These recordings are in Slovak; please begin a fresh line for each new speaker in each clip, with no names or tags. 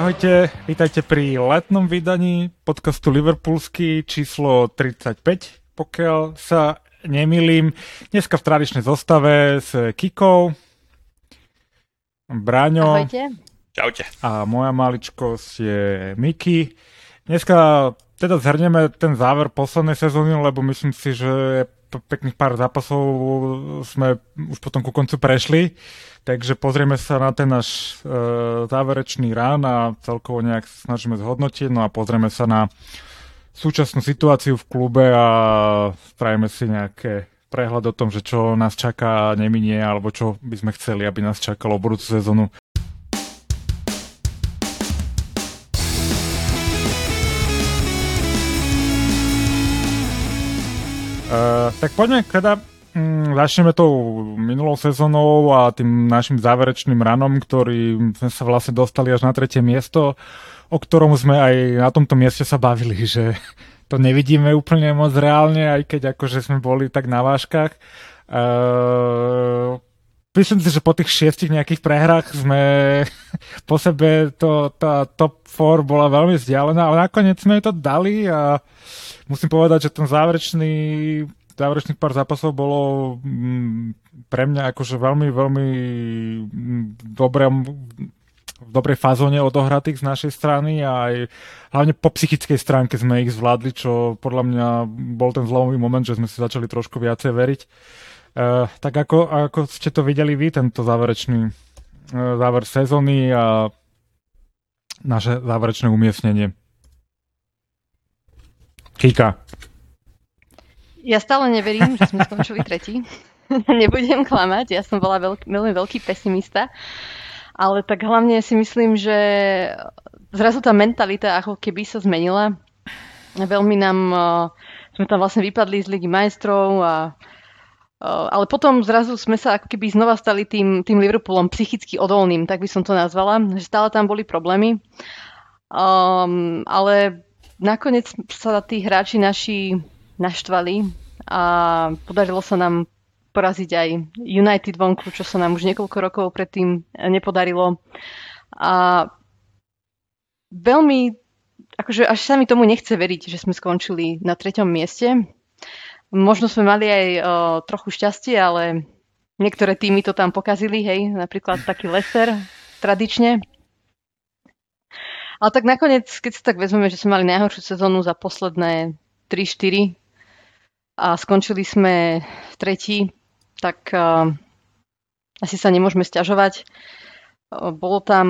Ahojte, vítajte pri letnom vydaní podcastu Liverpoolsky číslo 35, pokiaľ sa nemýlim. Dneska v tradičnej zostave s Kikou, Braňo
Ahojte.
Čaute.
a moja maličkosť je Miki. Dneska teda zhrnieme ten záver poslednej sezóny, lebo myslím si, že pekných pár zápasov sme už potom ku koncu prešli. Takže pozrieme sa na ten náš e, záverečný rán a celkovo nejak snažíme zhodnotiť, no a pozrieme sa na súčasnú situáciu v klube a spravíme si nejaké prehľad o tom, že čo nás čaká neminie, alebo čo by sme chceli, aby nás čakalo budúcu sezónu. Uh, tak poďme teda Mm, začneme tou minulou sezónou a tým našim záverečným ranom, ktorý sme sa vlastne dostali až na tretie miesto, o ktorom sme aj na tomto mieste sa bavili, že to nevidíme úplne moc reálne, aj keď akože sme boli tak na váškach. Uh, myslím si, že po tých šiestich nejakých prehrách sme po sebe to, tá top 4 bola veľmi vzdialená, ale nakoniec sme to dali a musím povedať, že ten záverečný záverečných pár zápasov bolo mm, pre mňa akože veľmi, veľmi mm, dobré v dobrej fazóne odohratých z našej strany a aj hlavne po psychickej stránke sme ich zvládli, čo podľa mňa bol ten zlomový moment, že sme si začali trošku viacej veriť. Uh, tak ako, ako ste to videli vy, tento záverečný uh, záver sezóny a naše záverečné umiestnenie? Kika.
Ja stále neverím, že sme skončili tretí. Nebudem klamať, ja som bola veľký, veľmi veľký pesimista. Ale tak hlavne si myslím, že zrazu tá mentalita ako keby sa zmenila. Veľmi nám, uh, sme tam vlastne vypadli z Ligy majstrov a uh, ale potom zrazu sme sa ako keby znova stali tým, tým Liverpoolom psychicky odolným, tak by som to nazvala, že stále tam boli problémy. Um, ale nakoniec sa tí hráči naši naštvali a podarilo sa nám poraziť aj United vonku, čo sa nám už niekoľko rokov predtým nepodarilo. A veľmi, akože až sa mi tomu nechce veriť, že sme skončili na treťom mieste. Možno sme mali aj o, trochu šťastie, ale niektoré týmy to tam pokazili, hej, napríklad taký Leicester tradične. Ale tak nakoniec, keď si tak vezmeme, že sme mali najhoršiu sezónu za posledné 3-4 a skončili sme v tretí, tak uh, asi sa nemôžeme stiažovať. Bolo tam,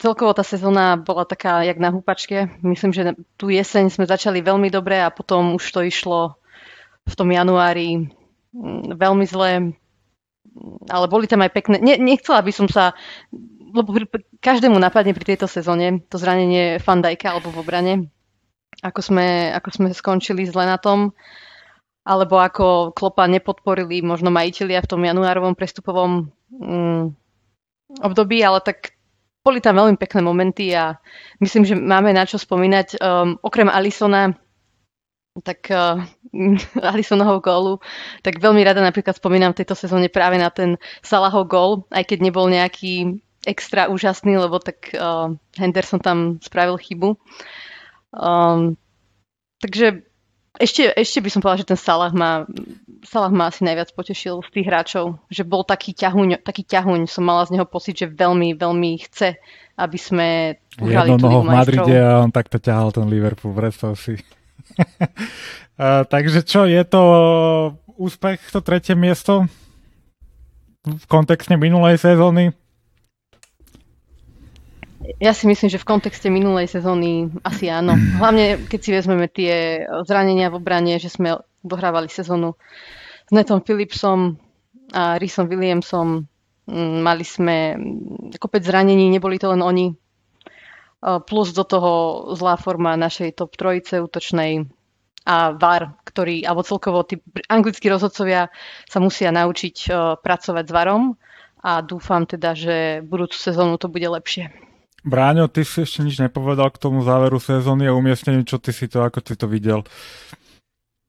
celkovo tá sezóna bola taká jak na húpačke. Myslím, že tú jeseň sme začali veľmi dobre a potom už to išlo v tom januári mm, veľmi zle. Ale boli tam aj pekné... Ne, nechcela by som sa... Lebo každému napadne pri tejto sezóne to zranenie Fandajka alebo v obrane. Ako sme, ako sme skončili zle na tom. Uh, alebo ako Klopa nepodporili možno majiteľia v tom januárovom prestupovom mm, období, ale tak boli tam veľmi pekné momenty a myslím, že máme na čo spomínať. Um, okrem Alisona, tak uh, Alisonovho gólu, tak veľmi rada napríklad spomínam v tejto sezóne práve na ten Salahov gól, aj keď nebol nejaký extra úžasný, lebo tak uh, Henderson tam spravil chybu. Um, takže ešte, ešte by som povedala, že ten Salah ma, Salah ma asi najviac potešil z tých hráčov, že bol taký ťahuň, taký ťahuň, som mala z neho pocit, že veľmi, veľmi chce, aby sme uhrali
Jedno noho v Madride a on takto ťahal ten Liverpool, predstav si. a, takže čo, je to úspech, to tretie miesto v kontexte minulej sezóny?
Ja si myslím, že v kontexte minulej sezóny asi áno. Hlavne, keď si vezmeme tie zranenia v obrane, že sme dohrávali sezónu s Netom Philipsom a Rysom Williamsom. Mm, mali sme kopec zranení, neboli to len oni. Plus do toho zlá forma našej top trojice útočnej a VAR, ktorý, alebo celkovo tí anglickí rozhodcovia sa musia naučiť pracovať s VARom a dúfam teda, že budúcu sezónu to bude lepšie.
Bráňo, ty si ešte nič nepovedal k tomu záveru sezóny a umiestneniu, čo ty si to, ako si to videl?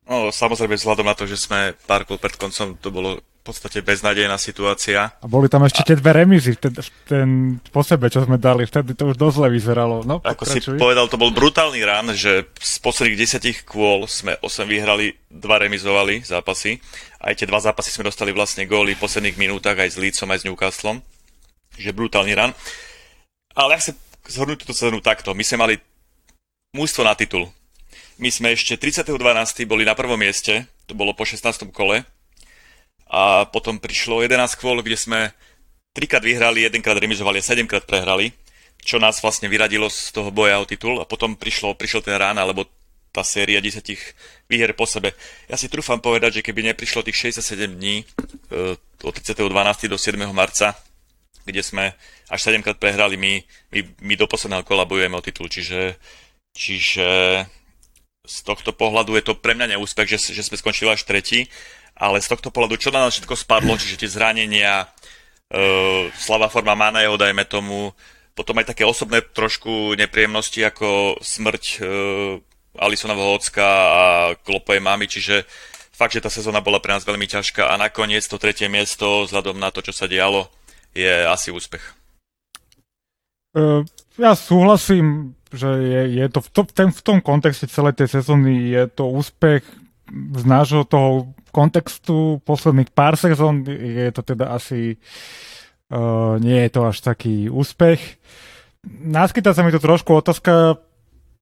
No, samozrejme, vzhľadom na to, že sme pár kol pred koncom to bolo podstate beznádejná situácia.
A boli tam ešte a... tie dve remizy, ten, ten po sebe, čo sme dali, vtedy to už dosť zle vyzeralo. No,
Ako si povedal, to bol brutálny rán, že z posledných desiatich kôl sme 8 vyhrali, dva remizovali zápasy. Aj tie dva zápasy sme dostali vlastne góly v posledných minútach aj s Lícom, aj s Newcastlom. Že brutálny rán. Ale ja sa zhrnúť túto sezónu takto. My sme mali mústvo na titul. My sme ešte 30.12. boli na prvom mieste, to bolo po 16. kole. A potom prišlo 11 kôl, kde sme trikrát vyhrali, jedenkrát remizovali a sedemkrát prehrali, čo nás vlastne vyradilo z toho boja o titul. A potom prišlo, prišiel ten rán, alebo tá séria 10 výher po sebe. Ja si trúfam povedať, že keby neprišlo tých 67 dní e, od 30.12. do 7. marca, kde sme až 7 krát prehrali, my, my, my do posledného kola bojujeme o titul, čiže, čiže z tohto pohľadu je to pre mňa neúspech, že, že sme skončili až tretí, ale z tohto pohľadu, čo na nás všetko spadlo, čiže tie zranenia, uh, slabá forma Maného, dajme tomu, potom aj také osobné trošku nepríjemnosti ako smrť uh, Alisonovho ocka a Klopovej mamy, čiže fakt, že tá sezóna bola pre nás veľmi ťažká a nakoniec to tretie miesto, vzhľadom na to, čo sa dialo, je asi úspech.
Uh, ja súhlasím že je, je to v, to, ten, v tom kontexte celej tej sezóny je to úspech z nášho toho kontextu posledných pár sezón je to teda asi uh, nie je to až taký úspech. Naskytá sa mi to trošku otázka,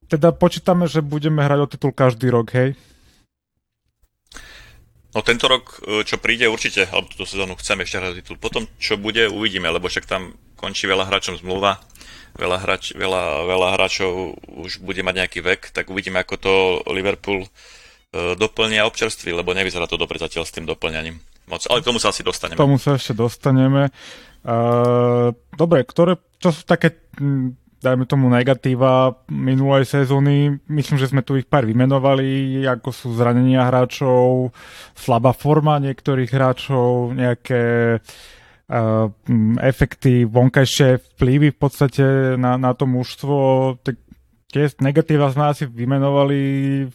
teda počítame, že budeme hrať o titul každý rok, hej?
No tento rok, e, čo príde určite, alebo túto sezónu chceme ešte hrať titul. Potom, čo bude, uvidíme, lebo však tam končí veľa hráčom zmluva veľa, hrač, veľa, veľa hráčov už bude mať nejaký vek, tak uvidíme, ako to Liverpool uh, doplní a občerství, lebo nevyzerá to dobre zatiaľ s tým doplňaním. Moc, ale k tomu sa asi dostaneme.
K tomu sa ešte dostaneme. Uh, dobre, ktoré, čo sú také, dajme tomu, negatíva minulej sezóny? Myslím, že sme tu ich pár vymenovali, ako sú zranenia hráčov, slabá forma niektorých hráčov, nejaké uh, efekty, vonkajšie vplyvy v podstate na, na to mužstvo, tak tie negatíva sme asi vymenovali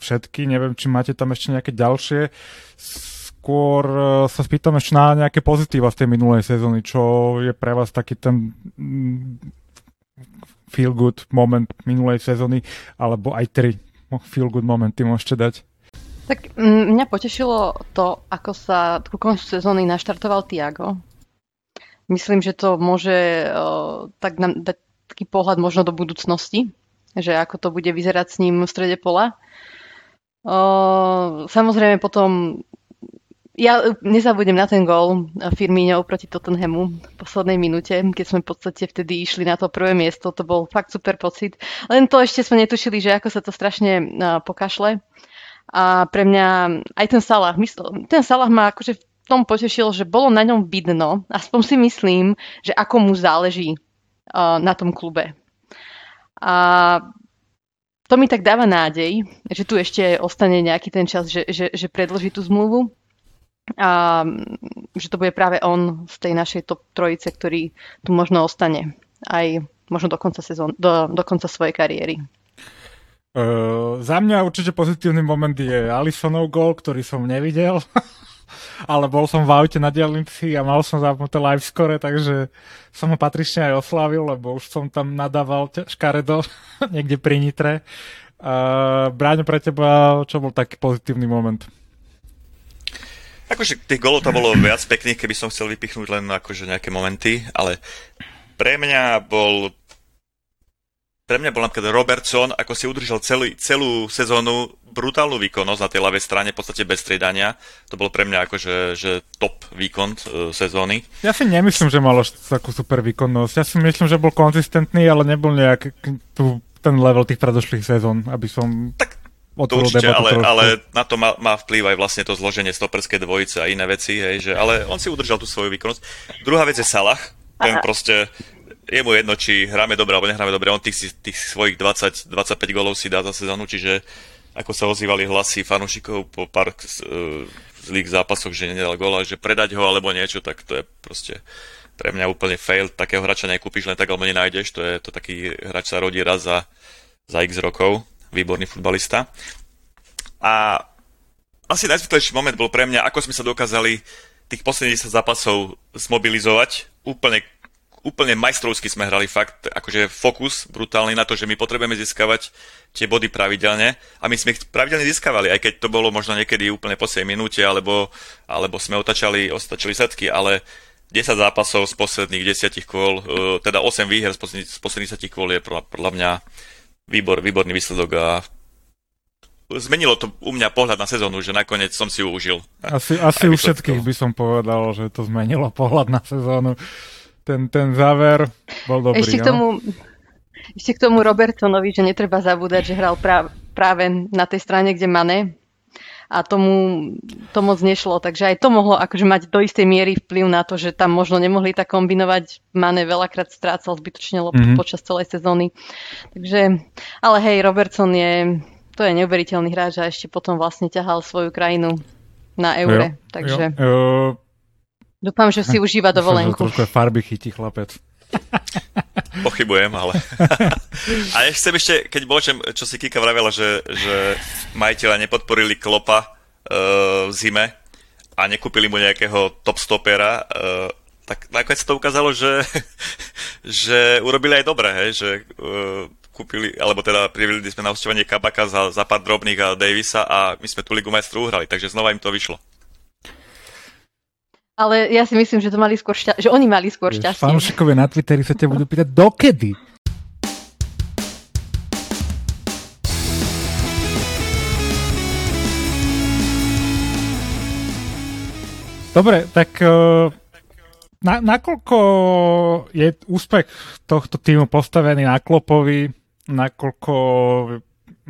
všetky, neviem, či máte tam ešte nejaké ďalšie. Skôr uh, sa spýtam ešte na nejaké pozitíva z tej minulej sezóny, čo je pre vás taký ten feel good moment minulej sezóny, alebo aj tri feel good momenty môžete dať.
Tak mňa potešilo to, ako sa ku koncu sezóny naštartoval Tiago myslím, že to môže uh, tak nám dať taký pohľad možno do budúcnosti, že ako to bude vyzerať s ním v strede pola. Uh, samozrejme potom ja nezabudnem na ten gól Firmíňov proti Tottenhamu v poslednej minúte, keď sme v podstate vtedy išli na to prvé miesto. To bol fakt super pocit. Len to ešte sme netušili, že ako sa to strašne pokašle. A pre mňa aj ten Salah, ten Salah ma akože v tom potešil, že bolo na ňom vidno, aspoň si myslím, že ako mu záleží na tom klube. A to mi tak dáva nádej, že tu ešte ostane nejaký ten čas, že, že, že predlží tú zmluvu a že to bude práve on z tej našej top trojice, ktorý tu možno ostane aj možno do konca, sezón, do, do konca svojej kariéry.
Uh, za mňa určite pozitívny moment je Alisonov gol, ktorý som nevidel. ale bol som v aute na dielnici a mal som zapnuté live score, takže som ho patrične aj oslavil, lebo už som tam nadával škaredo niekde pri Nitre. Uh, Bráňo, pre teba, čo bol taký pozitívny moment?
Akože tých golov to bolo viac pekných, keby som chcel vypichnúť len akože nejaké momenty, ale pre mňa bol pre mňa bol napríklad Robertson, ako si udržal celý, celú sezónu brutálnu výkonnosť na tej ľavej strane, v podstate bez striedania. To bolo pre mňa akože že top výkon e, sezóny.
Ja si nemyslím, že mal až takú super výkonnosť. Ja si myslím, že bol konzistentný, ale nebol nejak tu, ten level tých predošlých sezón, aby som... Tak
to určite, ale, ale na to má, má vplyv aj vlastne to zloženie stoperskej dvojice a iné veci, hej, že, ale on si udržal tú svoju výkonnosť. Druhá vec je Salah, ten Aha. proste je mu jedno, či hráme dobre alebo nehráme dobre, on tých, tých svojich 20-25 golov si dá za sezónu, čiže ako sa ozývali hlasy fanúšikov po pár uh, zlých zápasoch, že nedal gola, že predať ho alebo niečo, tak to je proste pre mňa úplne fail. Takého hráča nekúpiš len tak, alebo nenájdeš. To je to taký hráč sa rodí raz za, za x rokov. Výborný futbalista. A asi najzvyklejší moment bol pre mňa, ako sme sa dokázali tých posledných 10 zápasov zmobilizovať. Úplne, úplne majstrovsky sme hrali fakt, akože fokus brutálny na to, že my potrebujeme získavať tie body pravidelne a my sme ich pravidelne získavali, aj keď to bolo možno niekedy úplne po 7 minúte, alebo, alebo sme otačali, otačali setky, ale 10 zápasov z posledných 10 kôl, e, teda 8 výher z posledných, z posledných 10 kôl je podľa mňa výbor, výborný výsledok a zmenilo to u mňa pohľad na sezónu, že nakoniec som si ju užil.
Asi, asi u všetkých by som povedal, že to zmenilo pohľad na sezónu. Ten, ten záver bol dobrý.
Ešte k tomu, ešte k tomu Robertsonovi, že netreba zabúdať, že hral práve, práve na tej strane, kde Mane a tomu to moc nešlo, takže aj to mohlo akože mať do istej miery vplyv na to, že tam možno nemohli tak kombinovať. Mane veľakrát strácal zbytočne loptu mm-hmm. počas celej sezóny. Takže, ale hej, Robertson je to je neuveriteľný hráč a ešte potom vlastne ťahal svoju krajinu na eure. Jo, takže jo, jo. dúfam, že si užíva dovolenku.
Trošku farby chytí chlapec.
Pochybujem, ale... a ja chcem ešte, keď môžem, čo si Kika vravela, že, že majiteľa nepodporili Klopa uh, v zime a nekúpili mu nejakého top stopera, uh, tak nakoniec sa to ukázalo, že, že urobili aj dobre, hej, že uh, kúpili, alebo teda priviedli sme na hostovanie Kabaka za, za pár drobných a Davisa a my sme tú Ligu majstrov uhrali, takže znova im to vyšlo.
Ale ja si myslím, že to mali skôr šťa- že oni mali skôr šťastie.
Fanúšikovia na Twitteri sa ťa budú pýtať, dokedy? Dobre, tak uh, na, nakoľko je úspech tohto týmu postavený na Klopovi, nakoľko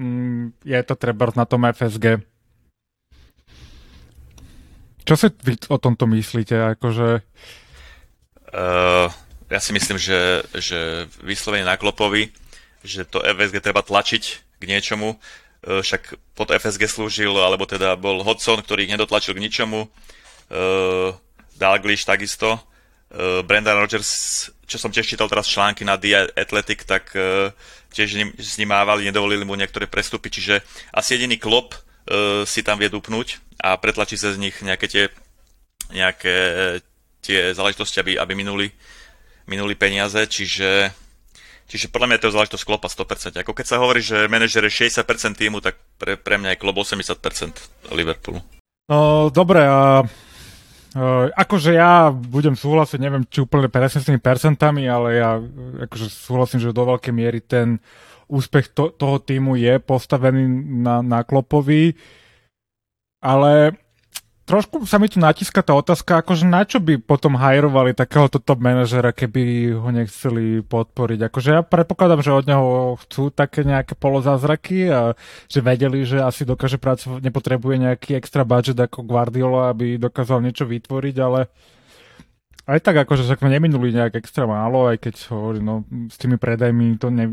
mm, je to treba na tom FSG. Čo si vy o tomto myslíte? Akože...
Uh, ja si myslím, že, že vyslovene na Klopovi, že to FSG treba tlačiť k niečomu. Uh, však pod FSG slúžil, alebo teda bol Hodson, ktorý ich nedotlačil k ničomu. Uh, Dalglish takisto. Uh, Brendan Rodgers, čo som tiež čítal teraz články na The Athletic, tak uh, tiež s ním mávali, nedovolili mu niektoré prestupy, čiže asi jediný klop si tam vie dupnúť a pretlačí sa z nich nejaké tie, nejaké tie záležitosti, aby, aby minuli, minuli peniaze, čiže, čiže podľa mňa je to záležitosť klopa 100%. Ako keď sa hovorí, že manažer je 60% týmu, tak pre, pre mňa je klop 80% Liverpoolu.
No, dobre, a Uh, akože ja budem súhlasiť, neviem, či úplne presne s tými percentami, ale ja akože súhlasím, že do veľkej miery ten úspech to, toho týmu je postavený na, na Klopovi, ale trošku sa mi tu natíska tá otázka, akože na čo by potom hajrovali takéhoto top manažera, keby ho nechceli podporiť. Akože ja predpokladám, že od neho chcú také nejaké polozázraky a že vedeli, že asi dokáže pracovať, nepotrebuje nejaký extra budget ako Guardiola, aby dokázal niečo vytvoriť, ale aj tak akože však sme neminuli nejak extra málo, aj keď hovorím, no s tými predajmi to ne,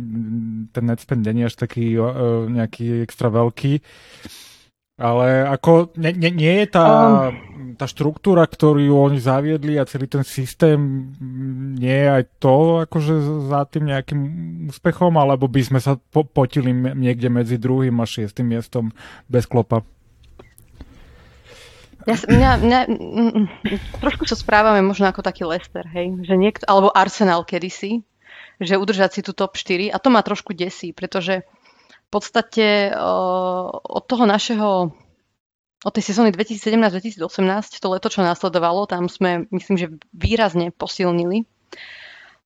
ten net spend není až taký uh, nejaký extra veľký. Ale ako nie, nie, nie je tá, um, tá štruktúra, ktorú oni zaviedli a celý ten systém, nie je aj to akože za tým nejakým úspechom, alebo by sme sa po, potili niekde medzi druhým a šiestým miestom bez klopa?
Ja, mňa, mňa, trošku sa správame možno ako taký Lester, hej? Že niekto, alebo Arsenal kedysi, že udržať si tu top 4 a to ma trošku desí, pretože v podstate od toho našeho od tej sezóny 2017-2018, to leto, čo následovalo, tam sme, myslím, že výrazne posilnili.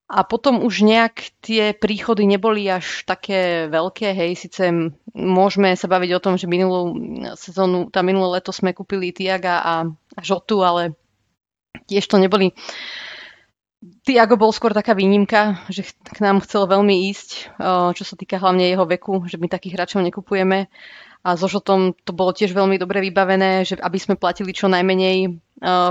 A potom už nejak tie príchody neboli až také veľké, hej, síce môžeme sa baviť o tom, že minulú sezónu, tá minulé leto sme kúpili Tiaga a, a Žotu, ale tiež to neboli Tiago bol skôr taká výnimka, že k nám chcel veľmi ísť, čo sa týka hlavne jeho veku, že my takých hráčov nekupujeme. A so Žotom to bolo tiež veľmi dobre vybavené, že aby sme platili čo najmenej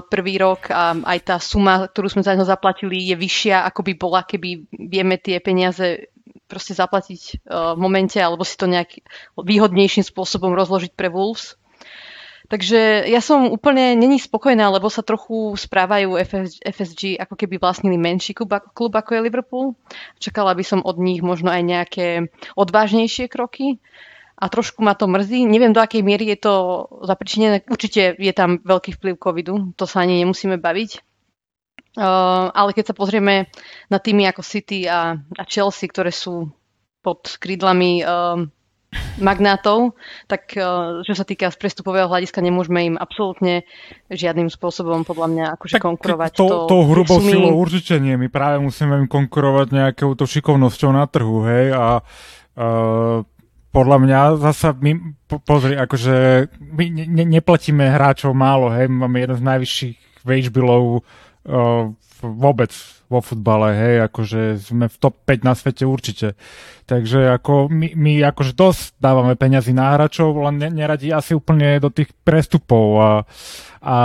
prvý rok a aj tá suma, ktorú sme za neho zaplatili, je vyššia, ako by bola, keby vieme tie peniaze proste zaplatiť v momente alebo si to nejak výhodnejším spôsobom rozložiť pre Wolves. Takže ja som úplne není spokojná, lebo sa trochu správajú FSG ako keby vlastnili menší klub, klub ako je Liverpool. Čakala by som od nich možno aj nejaké odvážnejšie kroky. A trošku ma to mrzí. Neviem, do akej miery je to zapričinené. Určite je tam veľký vplyv covidu, to sa ani nemusíme baviť. Uh, ale keď sa pozrieme na týmy ako City a, a Chelsea, ktoré sú pod krídlami uh, magnátov, tak uh, čo sa týka z prestupového hľadiska, nemôžeme im absolútne žiadnym spôsobom podľa mňa akože tak konkurovať.
To, to, to hrubou sumy... silou určite nie. My práve musíme im konkurovať nejakou to šikovnosťou na trhu, hej, a uh, podľa mňa zasa my, po, pozri, akože my ne, neplatíme hráčov málo, hej, máme jeden z najvyšších wage billov vôbec vo futbale, hej, akože sme v top 5 na svete určite. Takže ako my, my akože dosť dávame peňazí na hráčov, len neradi asi úplne do tých prestupov a, a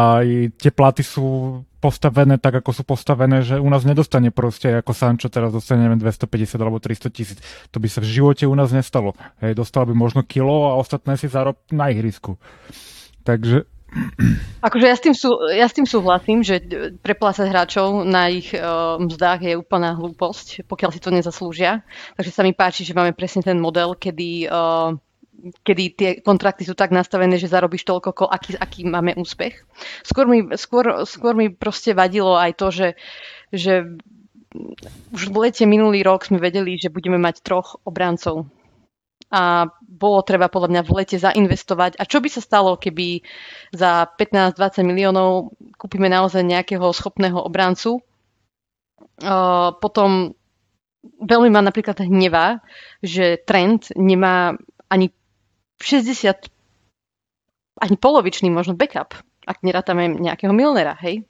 tie platy sú postavené tak, ako sú postavené, že u nás nedostane proste, ako Sancho teraz dostane, neviem, 250 alebo 300 tisíc. To by sa v živote u nás nestalo. Hej, dostal by možno kilo a ostatné si zarob na ihrisku. Takže
Akože ja s, tým sú, ja s tým súhlasím, že preplácať hráčov na ich uh, mzdách je úplná hlúposť, pokiaľ si to nezaslúžia. Takže sa mi páči, že máme presne ten model, kedy, uh, kedy tie kontrakty sú tak nastavené, že zarobíš toľko, aký, aký máme úspech. Skôr mi, skôr, skôr mi proste vadilo aj to, že, že už v lete minulý rok sme vedeli, že budeme mať troch obrancov a bolo treba podľa mňa v lete zainvestovať. A čo by sa stalo, keby za 15-20 miliónov kúpime naozaj nejakého schopného obrancu? Potom veľmi ma napríklad hnevá, že trend nemá ani 60, ani polovičný možno backup, ak nerátame nejakého Milnera, hej?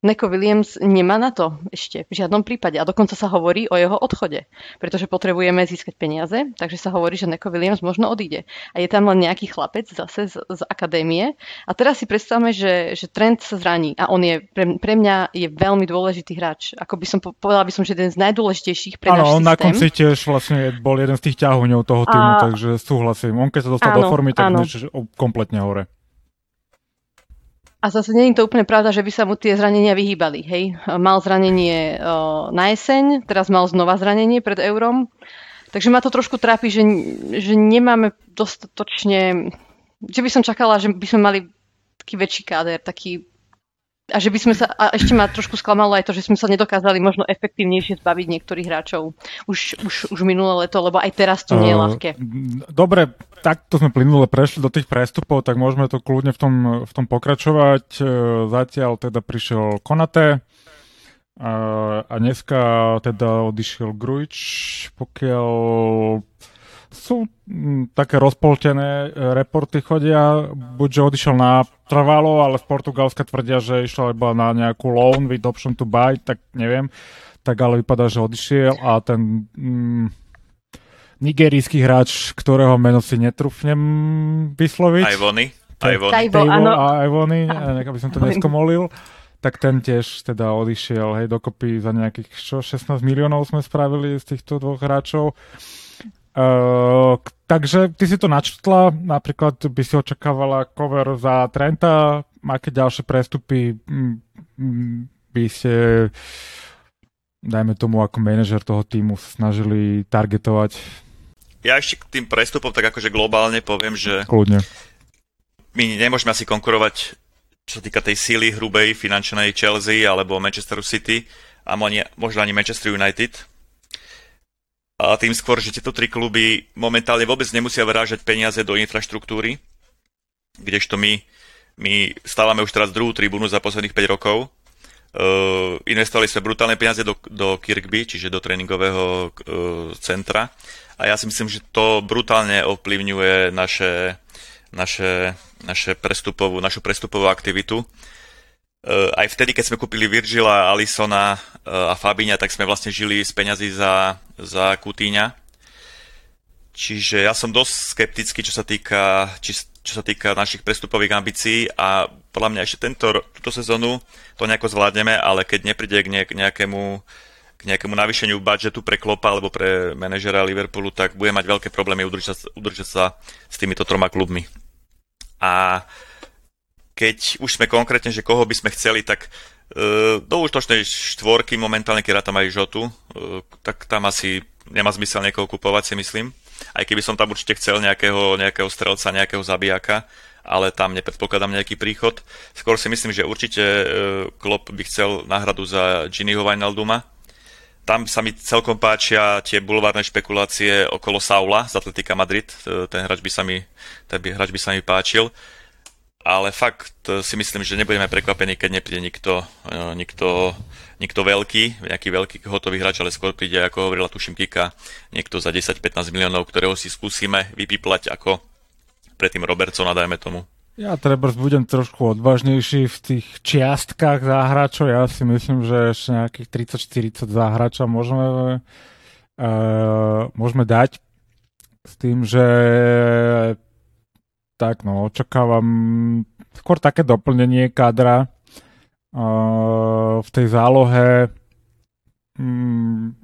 Neko Williams nemá na to ešte v žiadnom prípade a dokonca sa hovorí o jeho odchode, pretože potrebujeme získať peniaze, takže sa hovorí, že Neko Williams možno odíde. A je tam len nejaký chlapec zase z, z akadémie a teraz si predstavme, že, že Trent sa zraní a on je pre, pre mňa je veľmi dôležitý hráč. Ako by som povedala, by som, že jeden z najdôležitejších pre
náš
on
systém. na konci tiež vlastne bol jeden z tých ťahuňov toho týmu, a... takže súhlasím. On keď sa dostal áno, do formy, tak niečo kompletne hore.
A zase nie je to úplne pravda, že by sa mu tie zranenia vyhýbali. Hej? Mal zranenie na jeseň, teraz mal znova zranenie pred eurom. Takže ma to trošku trápi, že, že nemáme dostatočne... Že by som čakala, že by sme mali taký väčší káder, taký a že by sme sa, a ešte ma trošku sklamalo aj to, že sme sa nedokázali možno efektívnejšie zbaviť niektorých hráčov už, už, už minulé leto, lebo aj teraz to nie je ľahké.
Dobre, takto sme plynule prešli do tých prestupov, tak môžeme to kľudne v tom, v tom pokračovať. E, zatiaľ teda prišiel Konate a, a dneska teda odišiel Grujič, pokiaľ sú m, také rozpoltené e, reporty chodia, buďže odišiel na trvalo, ale v Portugalska tvrdia, že išla iba na nejakú loan with option to buy, tak neviem. Tak ale vypadá, že odišiel a ten m, nigerijský hráč, ktorého meno si netrúfnem vysloviť.
Ivony.
Ivony. Taivo,
a Ivony, aby som to neskomolil tak ten tiež teda odišiel, hej, dokopy za nejakých čo, 16 miliónov sme spravili z týchto dvoch hráčov. Uh, takže ty si to načrtla, napríklad by si očakávala cover za Trenta, aké ďalšie prestupy by ste, dajme tomu ako manažer toho týmu, snažili targetovať?
Ja ešte k tým prestupom tak akože globálne poviem, že
Kľudne.
my nemôžeme asi konkurovať čo sa týka tej síly hrubej finančnej Chelsea alebo Manchesteru City a možno ani Manchester United, a tým skôr, že tieto tri kluby momentálne vôbec nemusia vyrážať peniaze do infraštruktúry, kdežto my, my stávame už teraz druhú tribúnu za posledných 5 rokov. Uh, investovali sme brutálne peniaze do, do Kirkby, čiže do tréningového uh, centra a ja si myslím, že to brutálne ovplyvňuje naše, naše, naše prestupovú, našu prestupovú aktivitu. Uh, aj vtedy, keď sme kúpili Virgila, Alisona uh, a Fabíňa, tak sme vlastne žili z peňazí za, za Kutíňa. Čiže ja som dosť skeptický, čo sa týka, či, čo sa týka našich prestupových ambícií a podľa mňa ešte tento, túto sezónu to nejako zvládneme, ale keď nepríde k, ne, k nejakému k nejakému navýšeniu budžetu pre Klopa alebo pre manažera Liverpoolu, tak bude mať veľké problémy udržať, udržať sa s týmito troma klubmi. A keď už sme konkrétne, že koho by sme chceli, tak uh, do útočnej štvorky momentálne, keď tam aj Žotu, uh, tak tam asi nemá zmysel niekoho kupovať, si myslím. aj keby som tam určite chcel nejakého, nejakého strelca, nejakého zabijaka, ale tam nepredpokladám nejaký príchod. Skôr si myslím, že určite e, Klopp by chcel náhradu za Giniho Wijnalduma. Tam sa mi celkom páčia tie bulvárne špekulácie okolo Saula z Atletika Madrid. E, ten hráč by sa mi, ten hráč by sa mi páčil. Ale fakt e, si myslím, že nebudeme prekvapení, keď nepríde nikto, nikto, nikto veľký, nejaký veľký hotový hráč, ale skôr príde, ako hovorila tuším Kika, niekto za 10-15 miliónov, ktorého si skúsime vypiplať ako predtým Robertsona, dajme tomu.
Ja treba budem trošku odvážnejší v tých čiastkách záhračov. Ja si myslím, že ešte nejakých 30-40 záhračov môžeme, uh, môžeme dať s tým, že tak no, očakávam skôr také doplnenie kadra uh, v tej zálohe. Mm,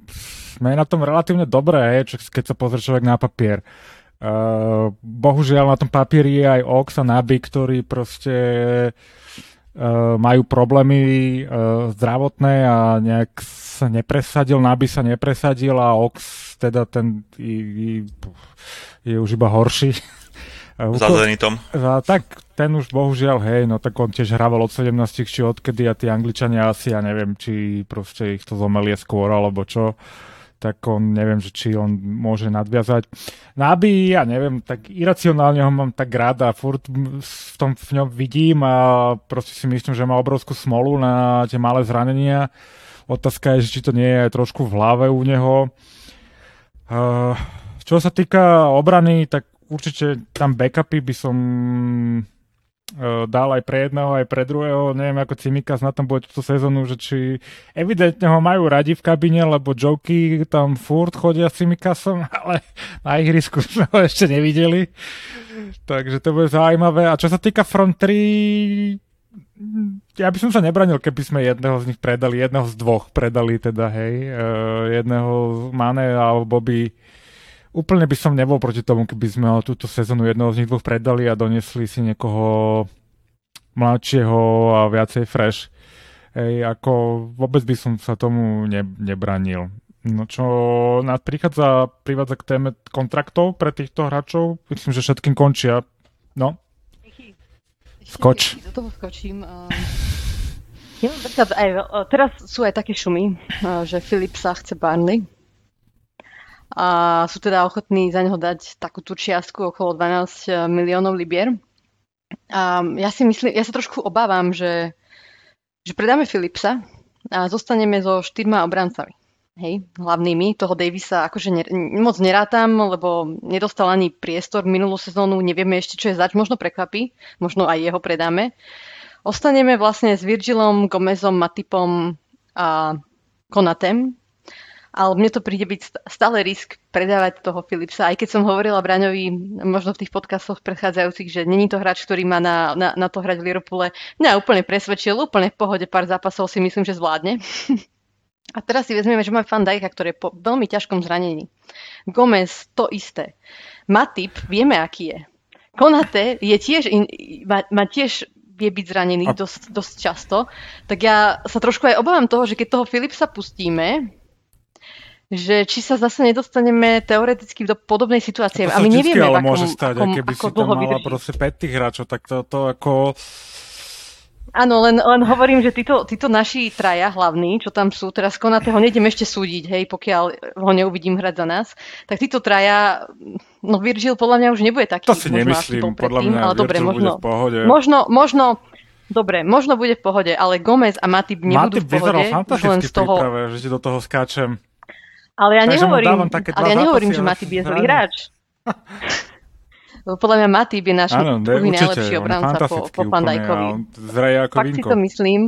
sme na tom relatívne dobré, keď sa pozrie človek na papier. Uh, bohužiaľ na tom papieri je aj Ox a Naby, ktorí proste uh, majú problémy uh, zdravotné a nejak sa nepresadil, Naby sa nepresadil a Ox teda ten je, je už iba horší.
Za Zenitom.
A tak ten už bohužiaľ, hej, no tak on tiež hrával od 17 či odkedy a tí Angličania asi, ja neviem, či proste ich to zomelie skôr alebo čo. Tak on neviem, že či on môže nadviazať. Nabi, ja neviem, tak iracionálne ho mám tak rád a furt v tom v ňom vidím a proste si myslím, že má obrovskú smolu na tie malé zranenia. Otázka je, či to nie je trošku v hlave u neho. Uh, čo sa týka obrany, tak určite tam backupy by som E, dal aj pre jedného, aj pre druhého. Neviem, ako Cimikas na tom bude túto sezónu, že či evidentne ho majú radi v kabine, lebo joky tam furt chodia s Cimikasom, ale na ihrisku sme ho ešte nevideli. Takže to bude zaujímavé. A čo sa týka front 3, ja by som sa nebranil, keby sme jedného z nich predali, jedného z dvoch predali teda, hej, uh, jedného Mane alebo by úplne by som nebol proti tomu, keby sme túto sezónu jedného z nich dvoch predali a donesli si niekoho mladšieho a viacej fresh. Ej, ako vôbec by som sa tomu ne, nebranil. No čo nás prichádza, privádza k téme kontraktov pre týchto hráčov. Myslím, že všetkým končia. No. Skoč.
Do toho skočím. Ja, aj, teraz sú aj také šumy, že Filip sa chce Barney a sú teda ochotní za neho dať takú tú čiastku okolo 12 eh, miliónov libier. A ja si myslím, ja sa trošku obávam, že, že predáme Philipsa a zostaneme so štyrma obrancami. Hej, hlavnými. Toho Davisa akože ne, moc nerátam, lebo nedostal ani priestor minulú sezónu, nevieme ešte, čo je zač, možno prekvapí, možno aj jeho predáme. Ostaneme vlastne s Virgilom, Gomezom, Matipom a Konatem, ale mne to príde byť stále risk predávať toho Philipsa, aj keď som hovorila Braňovi možno v tých podcastoch predchádzajúcich, že není to hráč, ktorý má na, na, na to hrať v Liverpoole. Mňa úplne presvedčil, úplne v pohode pár zápasov si myslím, že zvládne. A teraz si vezmeme, že máme Dijka, ktorý je po veľmi ťažkom zranení. Gomez, to isté. Matip, vieme, aký je. Konate je tiež, in, má, má tiež vie byť zranený a... dosť, dosť často, tak ja sa trošku aj obávam toho, že keď toho Filipsa pustíme, že či sa zase nedostaneme teoreticky do podobnej situácie.
A,
a my nevieme,
ale akom, môže stať, akom, keby ako si tam mala proste 5 tých hráčov, tak to, to ako...
Áno, len, len hovorím, že títo, títo naši traja hlavní, čo tam sú, teraz Konatého nejdem ešte súdiť, hej, pokiaľ ho neuvidím hrať za nás, tak títo traja, no Virgil podľa mňa už nebude taký.
To si nemyslím, podľa mňa ale dobre, možno,
v pohode. Možno, možno, Dobre, možno bude v pohode, ale Gomez a Matip nebudú Matip v pohode.
Matip vyzeral fantasticky toho... príprave, že ti do toho skáčem.
Ale ja Takže nehovorím, ale ja nehovorím že Matip je zlý hráč. Podľa mňa Matip je náš Áno, druhý najlepší obranca po, po Pandajkovi.
Zraje ako
Fakt vinko. si to myslím.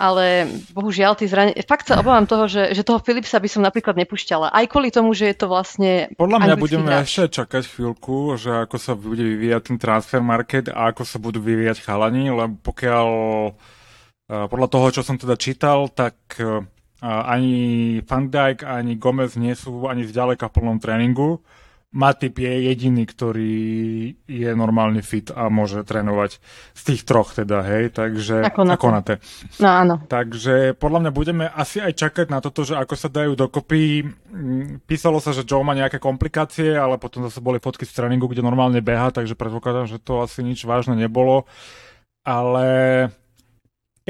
Ale bohužiaľ, ty zranie... fakt sa obávam toho, že, že toho Philipsa by som napríklad nepúšťala. Aj kvôli tomu, že je to vlastne
Podľa mňa budeme hráč. ešte čakať chvíľku, že ako sa bude vyvíjať ten transfer market a ako sa budú vyvíjať chalani, lebo pokiaľ eh, podľa toho, čo som teda čítal, tak eh, ani Van Dijk, ani Gomez nie sú ani zďaleka v plnom tréningu. Matip je jediný, ktorý je normálne fit a môže trénovať z tých troch teda, hej, takže...
Ako na,
ako na te.
No áno.
Takže podľa mňa budeme asi aj čakať na toto, že ako sa dajú dokopy. Mm, písalo sa, že Joe má nejaké komplikácie, ale potom zase boli fotky z tréningu, kde normálne beha, takže predpokladám, že to asi nič vážne nebolo. Ale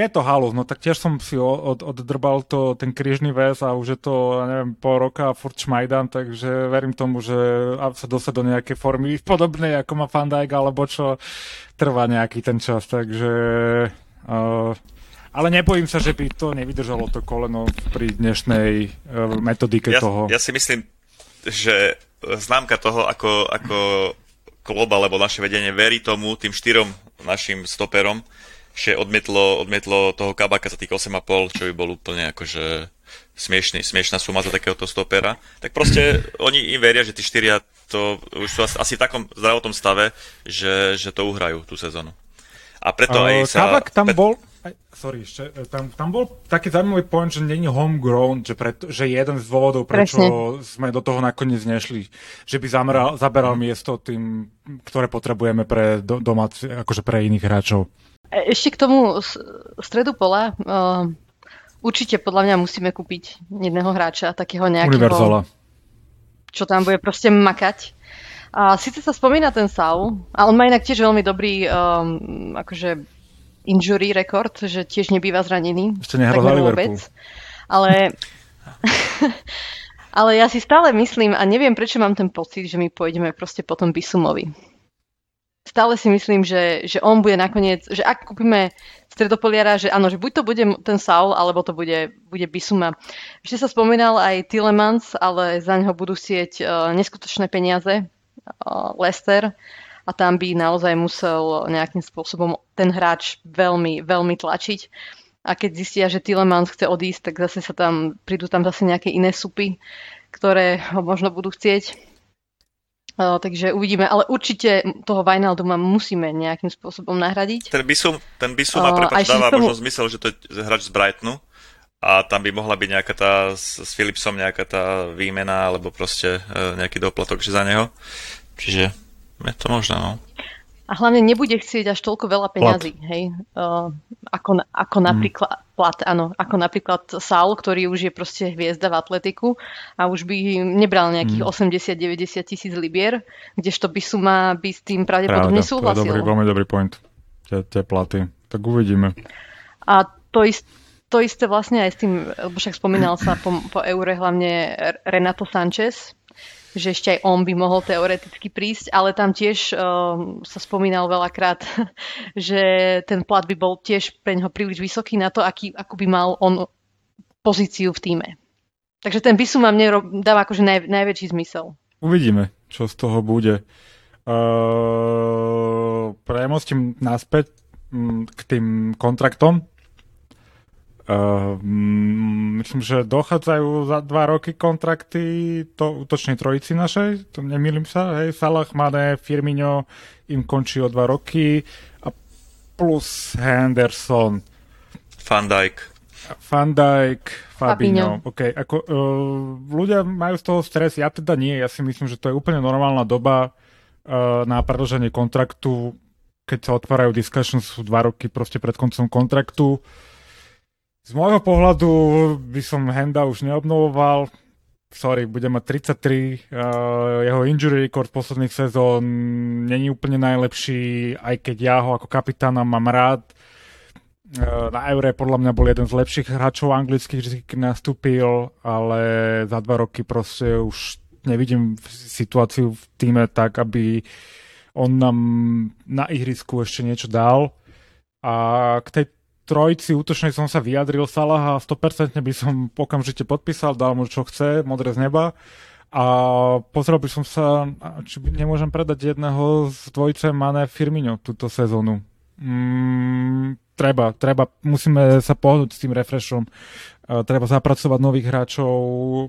je to halus, no tak tiež som si od, oddrbal to, ten krížny väz a už je to, neviem, pol roka a furt šmajdám, takže verím tomu, že sa dostať do nejakej formy podobnej, ako má Fandajk, alebo čo trvá nejaký ten čas, takže... Uh, ale nebojím sa, že by to nevydržalo to koleno pri dnešnej uh, metodike
ja,
toho.
Ja si myslím, že známka toho, ako, ako klub alebo naše vedenie verí tomu, tým štyrom našim stoperom, že odmietlo, odmietlo toho kabaka za tých 8,5, čo by bol úplne akože smiešný, smiešná suma za takéhoto stopera, tak proste oni im veria, že tí štyria to už sú asi v takom zdravotnom stave, že, že to uhrajú tú sezónu. A preto uh, aj sa...
Kabak tam bol, aj, sorry, ešte, e, tam, tam bol taký zaujímavý point, že není homegrown, že, preto, že jeden z dôvodov, prečo Presne. sme do toho nakoniec nešli, že by zameral, zaberal miesto tým, ktoré potrebujeme pre do, domáci, akože pre iných hráčov.
E, ešte k tomu stredu pola. Uh, určite podľa mňa musíme kúpiť jedného hráča, takého nejakého...
Univerzala.
Čo tam bude proste makať. A síce sa spomína ten Saul, a on má inak tiež veľmi dobrý um, akože injury rekord, že tiež nebýva zranený.
Ešte nehral za Liverpool.
Ale, ale ja si stále myslím a neviem, prečo mám ten pocit, že my pôjdeme proste potom Bisumovi stále si myslím, že, že on bude nakoniec, že ak kúpime stredopoliara, že áno, že buď to bude ten Saul, alebo to bude, bude Bisuma. Ešte sa spomínal aj Tillemans, ale za neho budú sieť uh, neskutočné peniaze uh, Lester a tam by naozaj musel nejakým spôsobom ten hráč veľmi, veľmi tlačiť. A keď zistia, že Tillemans chce odísť, tak zase sa tam, prídu tam zase nejaké iné supy, ktoré ho možno budú chcieť. Uh, takže uvidíme, ale určite toho Vajnalduma musíme nejakým spôsobom nahradiť.
Ten Bisum, ten Bisum uh, prepáč, dáva tomu... možno zmysel, že to je hráč z Brightonu a tam by mohla byť nejaká tá s, s Philipsom nejaká tá výmena alebo proste uh, nejaký doplatok že za neho. Čiže je to možné, no.
A hlavne nebude chcieť až toľko veľa peňazí, plat. hej. Uh, ako, ako mm. Plat, áno, ako napríklad Saul, ktorý už je proste hviezda v atletiku a už by nebral nejakých mm. 80-90 tisíc libier, kdežto by suma by s tým pravdepodobne Pravda, súhlasil.
To je dobrý, veľmi dobrý point, tie, tie platy. Tak uvidíme.
A to isté to isté vlastne aj s tým, lebo však spomínal sa po, po eure hlavne Renato Sanchez, že ešte aj on by mohol teoreticky prísť, ale tam tiež uh, sa spomínal veľakrát, že ten plat by bol tiež pre neho príliš vysoký na to, aký, akú by mal on pozíciu v týme. Takže ten Bisu ma mne dáva akože naj, najväčší zmysel.
Uvidíme, čo z toho bude. Uh, premostím naspäť mm, k tým kontraktom. Uh, myslím, že dochádzajú za dva roky kontrakty to útočnej trojici našej, to nemýlim sa, hej, Salah, Mane, Firmino im končí o dva roky a plus Henderson.
Van Dijk.
Van Dijk, Fabinho. Fabinho. Okay, ako, uh, ľudia majú z toho stres, ja teda nie, ja si myslím, že to je úplne normálna doba uh, na predlženie kontraktu, keď sa otvárajú discussions, sú dva roky proste pred koncom kontraktu. Z môjho pohľadu by som Henda už neobnovoval. Sorry, bude mať 33. Uh, jeho injury record posledných sezón není úplne najlepší, aj keď ja ho ako kapitána mám rád. Uh, na Eure podľa mňa bol jeden z lepších hráčov anglických, keď nastúpil, ale za dva roky proste už nevidím situáciu v týme tak, aby on nám na ihrisku ešte niečo dal. A k tej trojici útočnej som sa vyjadril Salah a 100% by som okamžite podpísal, dal mu čo chce, modré z neba. A pozrel by som sa, či nemôžem predať jedného z dvojice Mane Firmino túto sezónu. Mm, treba, treba, musíme sa pohnúť s tým refreshom. Uh, treba zapracovať nových hráčov,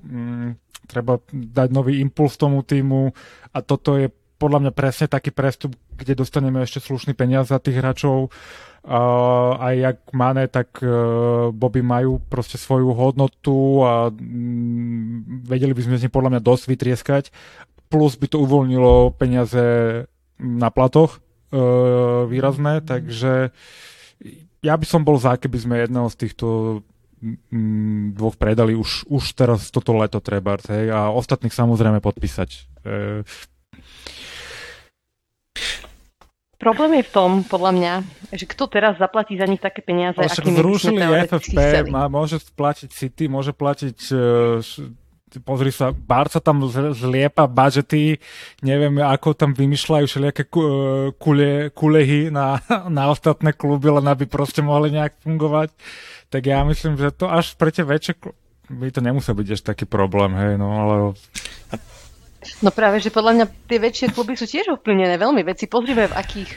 mm, treba dať nový impuls tomu týmu a toto je podľa mňa presne taký prestup, kde dostaneme ešte slušný peniaz za tých hráčov. Uh, aj jak Mane, tak uh, Bobby majú proste svoju hodnotu a mm, vedeli by sme z nich podľa mňa dosť vytrieskať. plus by to uvoľnilo peniaze na platoch e, výrazné, takže ja by som bol za, keby sme jedného z týchto mm, dvoch predali už, už teraz toto leto treba hej, a ostatných samozrejme podpísať. E...
Problém je v tom, podľa mňa, že kto teraz zaplatí za nich také peniaze,
akými zrušili FFP, má, môže platiť City, môže platiť uh, pozri sa, Barca tam zliepa budžety, neviem, ako tam vymýšľajú všelijaké kule, kulehy na, na ostatné kluby, len aby proste mohli nejak fungovať. Tak ja myslím, že to až pre tie väčšie by to nemusel byť ešte taký problém, hej, no ale...
No práve, že podľa mňa tie väčšie kluby sú tiež ovplyvnené veľmi veci. Pozrime, v akých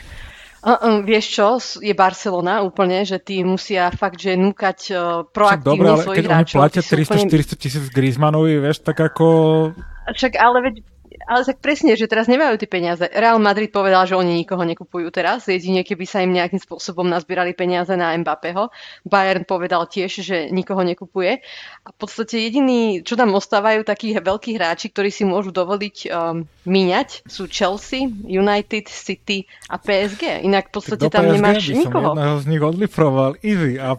Uh, um, vieš čo, je Barcelona úplne, že tí musia fakt, že núkať uh, proaktívne Dobre, ale svojich
keď hráčov. oni platia 300-400 úplne... tisíc Griezmannovi, vieš, tak ako...
Však ale veď ale tak presne, že teraz nemajú tie peniaze. Real Madrid povedal, že oni nikoho nekupujú teraz, jedine keby sa im nejakým spôsobom nazbierali peniaze na Mbappého. Bayern povedal tiež, že nikoho nekupuje. A v podstate jediní, čo tam ostávajú, takí veľkí hráči, ktorí si môžu dovoliť um, míňať, sú Chelsea, United, City a PSG. Inak v podstate tam nemáš by nikoho.
Som jedného z nich odliproval, easy. A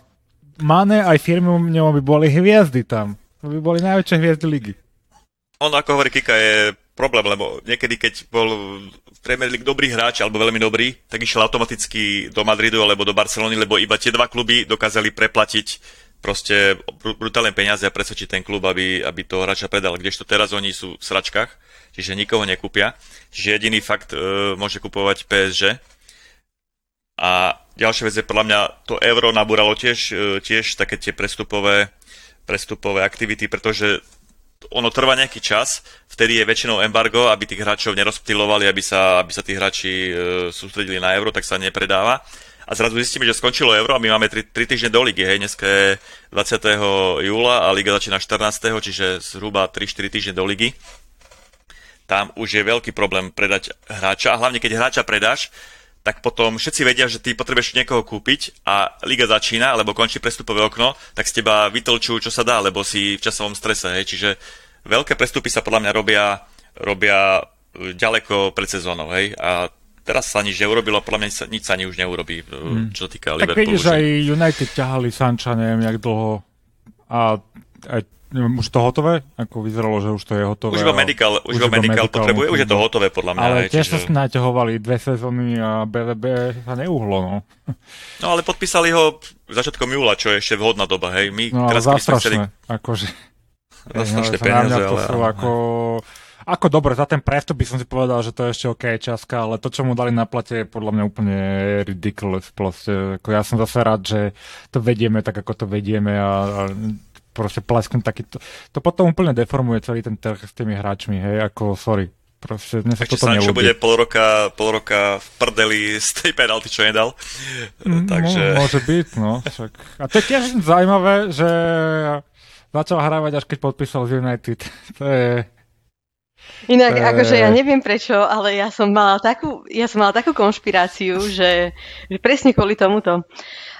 Mane aj firmy by boli hviezdy tam. To by boli najväčšie hviezdy ligy.
On, ako hovorí Kika, je problém, lebo niekedy, keď bol v Premier League dobrý hráč, alebo veľmi dobrý, tak išiel automaticky do Madridu alebo do Barcelony, lebo iba tie dva kluby dokázali preplatiť proste brutálne peniaze a presvedčiť ten klub, aby, aby to hráča predal. Kdežto teraz oni sú v sračkách, čiže nikoho nekúpia. Čiže jediný fakt e, môže kupovať PSG. A ďalšia vec je podľa mňa, to euro nabúralo tiež, e, tiež také tie prestupové, prestupové aktivity, pretože ono trvá nejaký čas, vtedy je väčšinou embargo, aby tých hráčov nerozptilovali, aby sa, aby sa tí hráči e, sústredili na euro, tak sa nepredáva. A zrazu zistíme, že skončilo euro a my máme 3, 3 týždne do ligy, hej, dneska je 20. júla a liga začína 14. čiže zhruba 3-4 týždne do ligy. Tam už je veľký problém predať hráča hlavne keď hráča predáš, tak potom všetci vedia, že ty potrebuješ niekoho kúpiť a liga začína, alebo končí prestupové okno, tak z teba vytlčujú, čo sa dá, lebo si v časovom strese. Hej. Čiže veľké prestupy sa podľa mňa robia, robia e, ďaleko pred sezónou. Hej. A teraz sa nič neurobilo, podľa mňa nič sa, nič sa ani už neurobí, hmm. čo sa týka tak Liverpoolu. Tak
vidíš, že... aj United ťahali Sancha neviem jak dlho a aj už to hotové? Ako vyzeralo, že už to je hotové.
Už iba medical, už, iba medical, medical potrebuje, už je to hotové podľa mňa.
Ale tiež čiže... sa naťahovali dve sezóny a BVB sa neuhlo, no.
No ale podpísali ho začiatkom júla, čo je ešte vhodná doba, hej. My
no, teraz, chceli... akože...
Zastrašné peniaze, ale...
Ako, ako dobre, za ten prestup by som si povedal, že to je ešte OK časka, ale to, čo mu dali na plate, je podľa mňa úplne ridiculous. Proste, ako ja som zase rád, že to vedieme tak, ako to vedieme a, a proste plesknúť taký... To, to potom úplne deformuje celý ten trh s tými hráčmi, hej, ako sorry. Proste mne sa
Ešte
toto
Sancho bude pol roka, pol roka v prdeli z tej penalty, čo nedal. Mm, Takže...
No, môže byť, no. Však. A to je tiež zaujímavé, že začal hrávať až keď podpísal z United. To je...
Inak, e... akože ja neviem prečo, ale ja som mala takú, ja som mala takú konšpiráciu, že, že presne kvôli tomuto.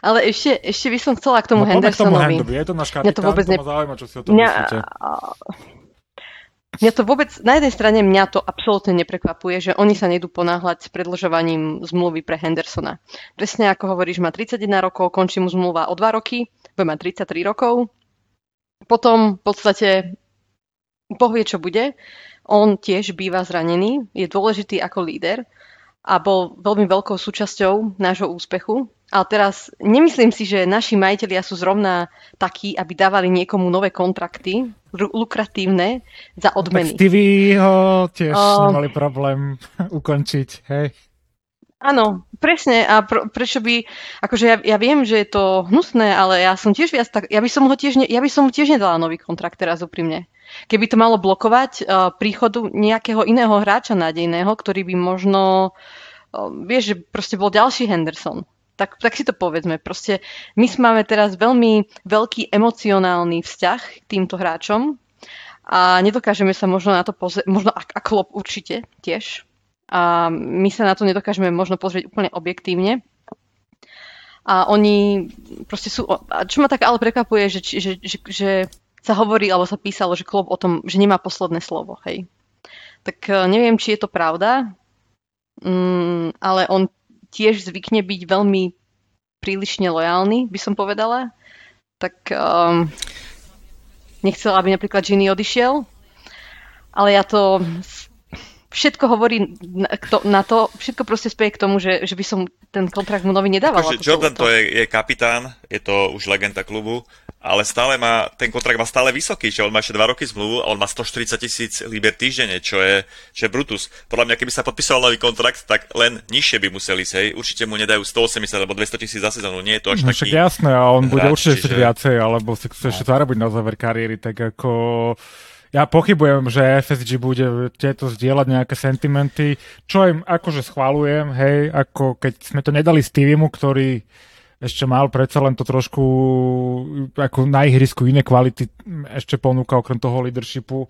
Ale ešte, ešte by som chcela k tomu no, Hendersonovi.
K tomu je to náš kapitán, mňa to vôbec ne... zaujíma, čo si o tom mňa... myslíte.
Mňa to vôbec, na jednej strane mňa to absolútne neprekvapuje, že oni sa nejdú ponáhľať s predlžovaním zmluvy pre Hendersona. Presne ako hovoríš, má 31 rokov, končí mu zmluva o 2 roky, bude mať 33 rokov. Potom v podstate povie, čo bude. On tiež býva zranený, je dôležitý ako líder a bol veľmi veľkou súčasťou nášho úspechu. Ale teraz nemyslím si, že naši majiteľia sú zrovna takí, aby dávali niekomu nové kontrakty, lukratívne, za odmeny.
Tak Stevie ho tiež uh, nemali problém ukončiť, hej?
Áno, presne. A pr- prečo by, akože ja, ja viem, že je to hnusné, ale ja som tiež viac tak, ja by som ho tiež, ne, ja by som mu tiež nedala nový kontrakt teraz úprimne. Keby to malo blokovať uh, príchodu nejakého iného hráča nádejného, ktorý by možno, uh, vieš, že proste bol ďalší Henderson. Tak, tak si to povedzme. Proste my máme teraz veľmi veľký emocionálny vzťah k týmto hráčom a nedokážeme sa možno na to pozrieť, možno a, a klop určite tiež. A my sa na to nedokážeme možno pozrieť úplne objektívne. A oni proste sú... A čo ma tak ale prekvapuje, že, že, že, že sa hovorí, alebo sa písalo, že klub o tom, že nemá posledné slovo, hej. tak uh, neviem, či je to pravda, um, ale on tiež zvykne byť veľmi prílišne lojálny, by som povedala. Tak um, nechcela, aby napríklad Ginny odišiel, ale ja to všetko hovorí na to, všetko proste spieje k tomu, že, že by som ten kontrakt mu nový nedával.
Akože Jordan to, to je, je kapitán, je to už legenda klubu, ale stále má, ten kontrakt má stále vysoký, že on má ešte 2 roky zmluvu a on má 140 tisíc liber týždenne, čo je, čo je Brutus. Podľa mňa, keby sa podpisoval nový kontrakt, tak len nižšie by museli sej. Určite mu nedajú 180 alebo 200 tisíc za sezónu, nie je to až no, taký...
Však jasné, a on hráč, bude určite čiže... viacej, alebo si chce no. ešte zarobiť na záver kariéry, tak ako ja pochybujem, že FSG bude tieto zdieľať nejaké sentimenty, čo im akože schválujem, hej, ako keď sme to nedali Stevemu, ktorý ešte mal predsa len to trošku ako na ihrisku iné kvality ešte ponúka okrem toho leadershipu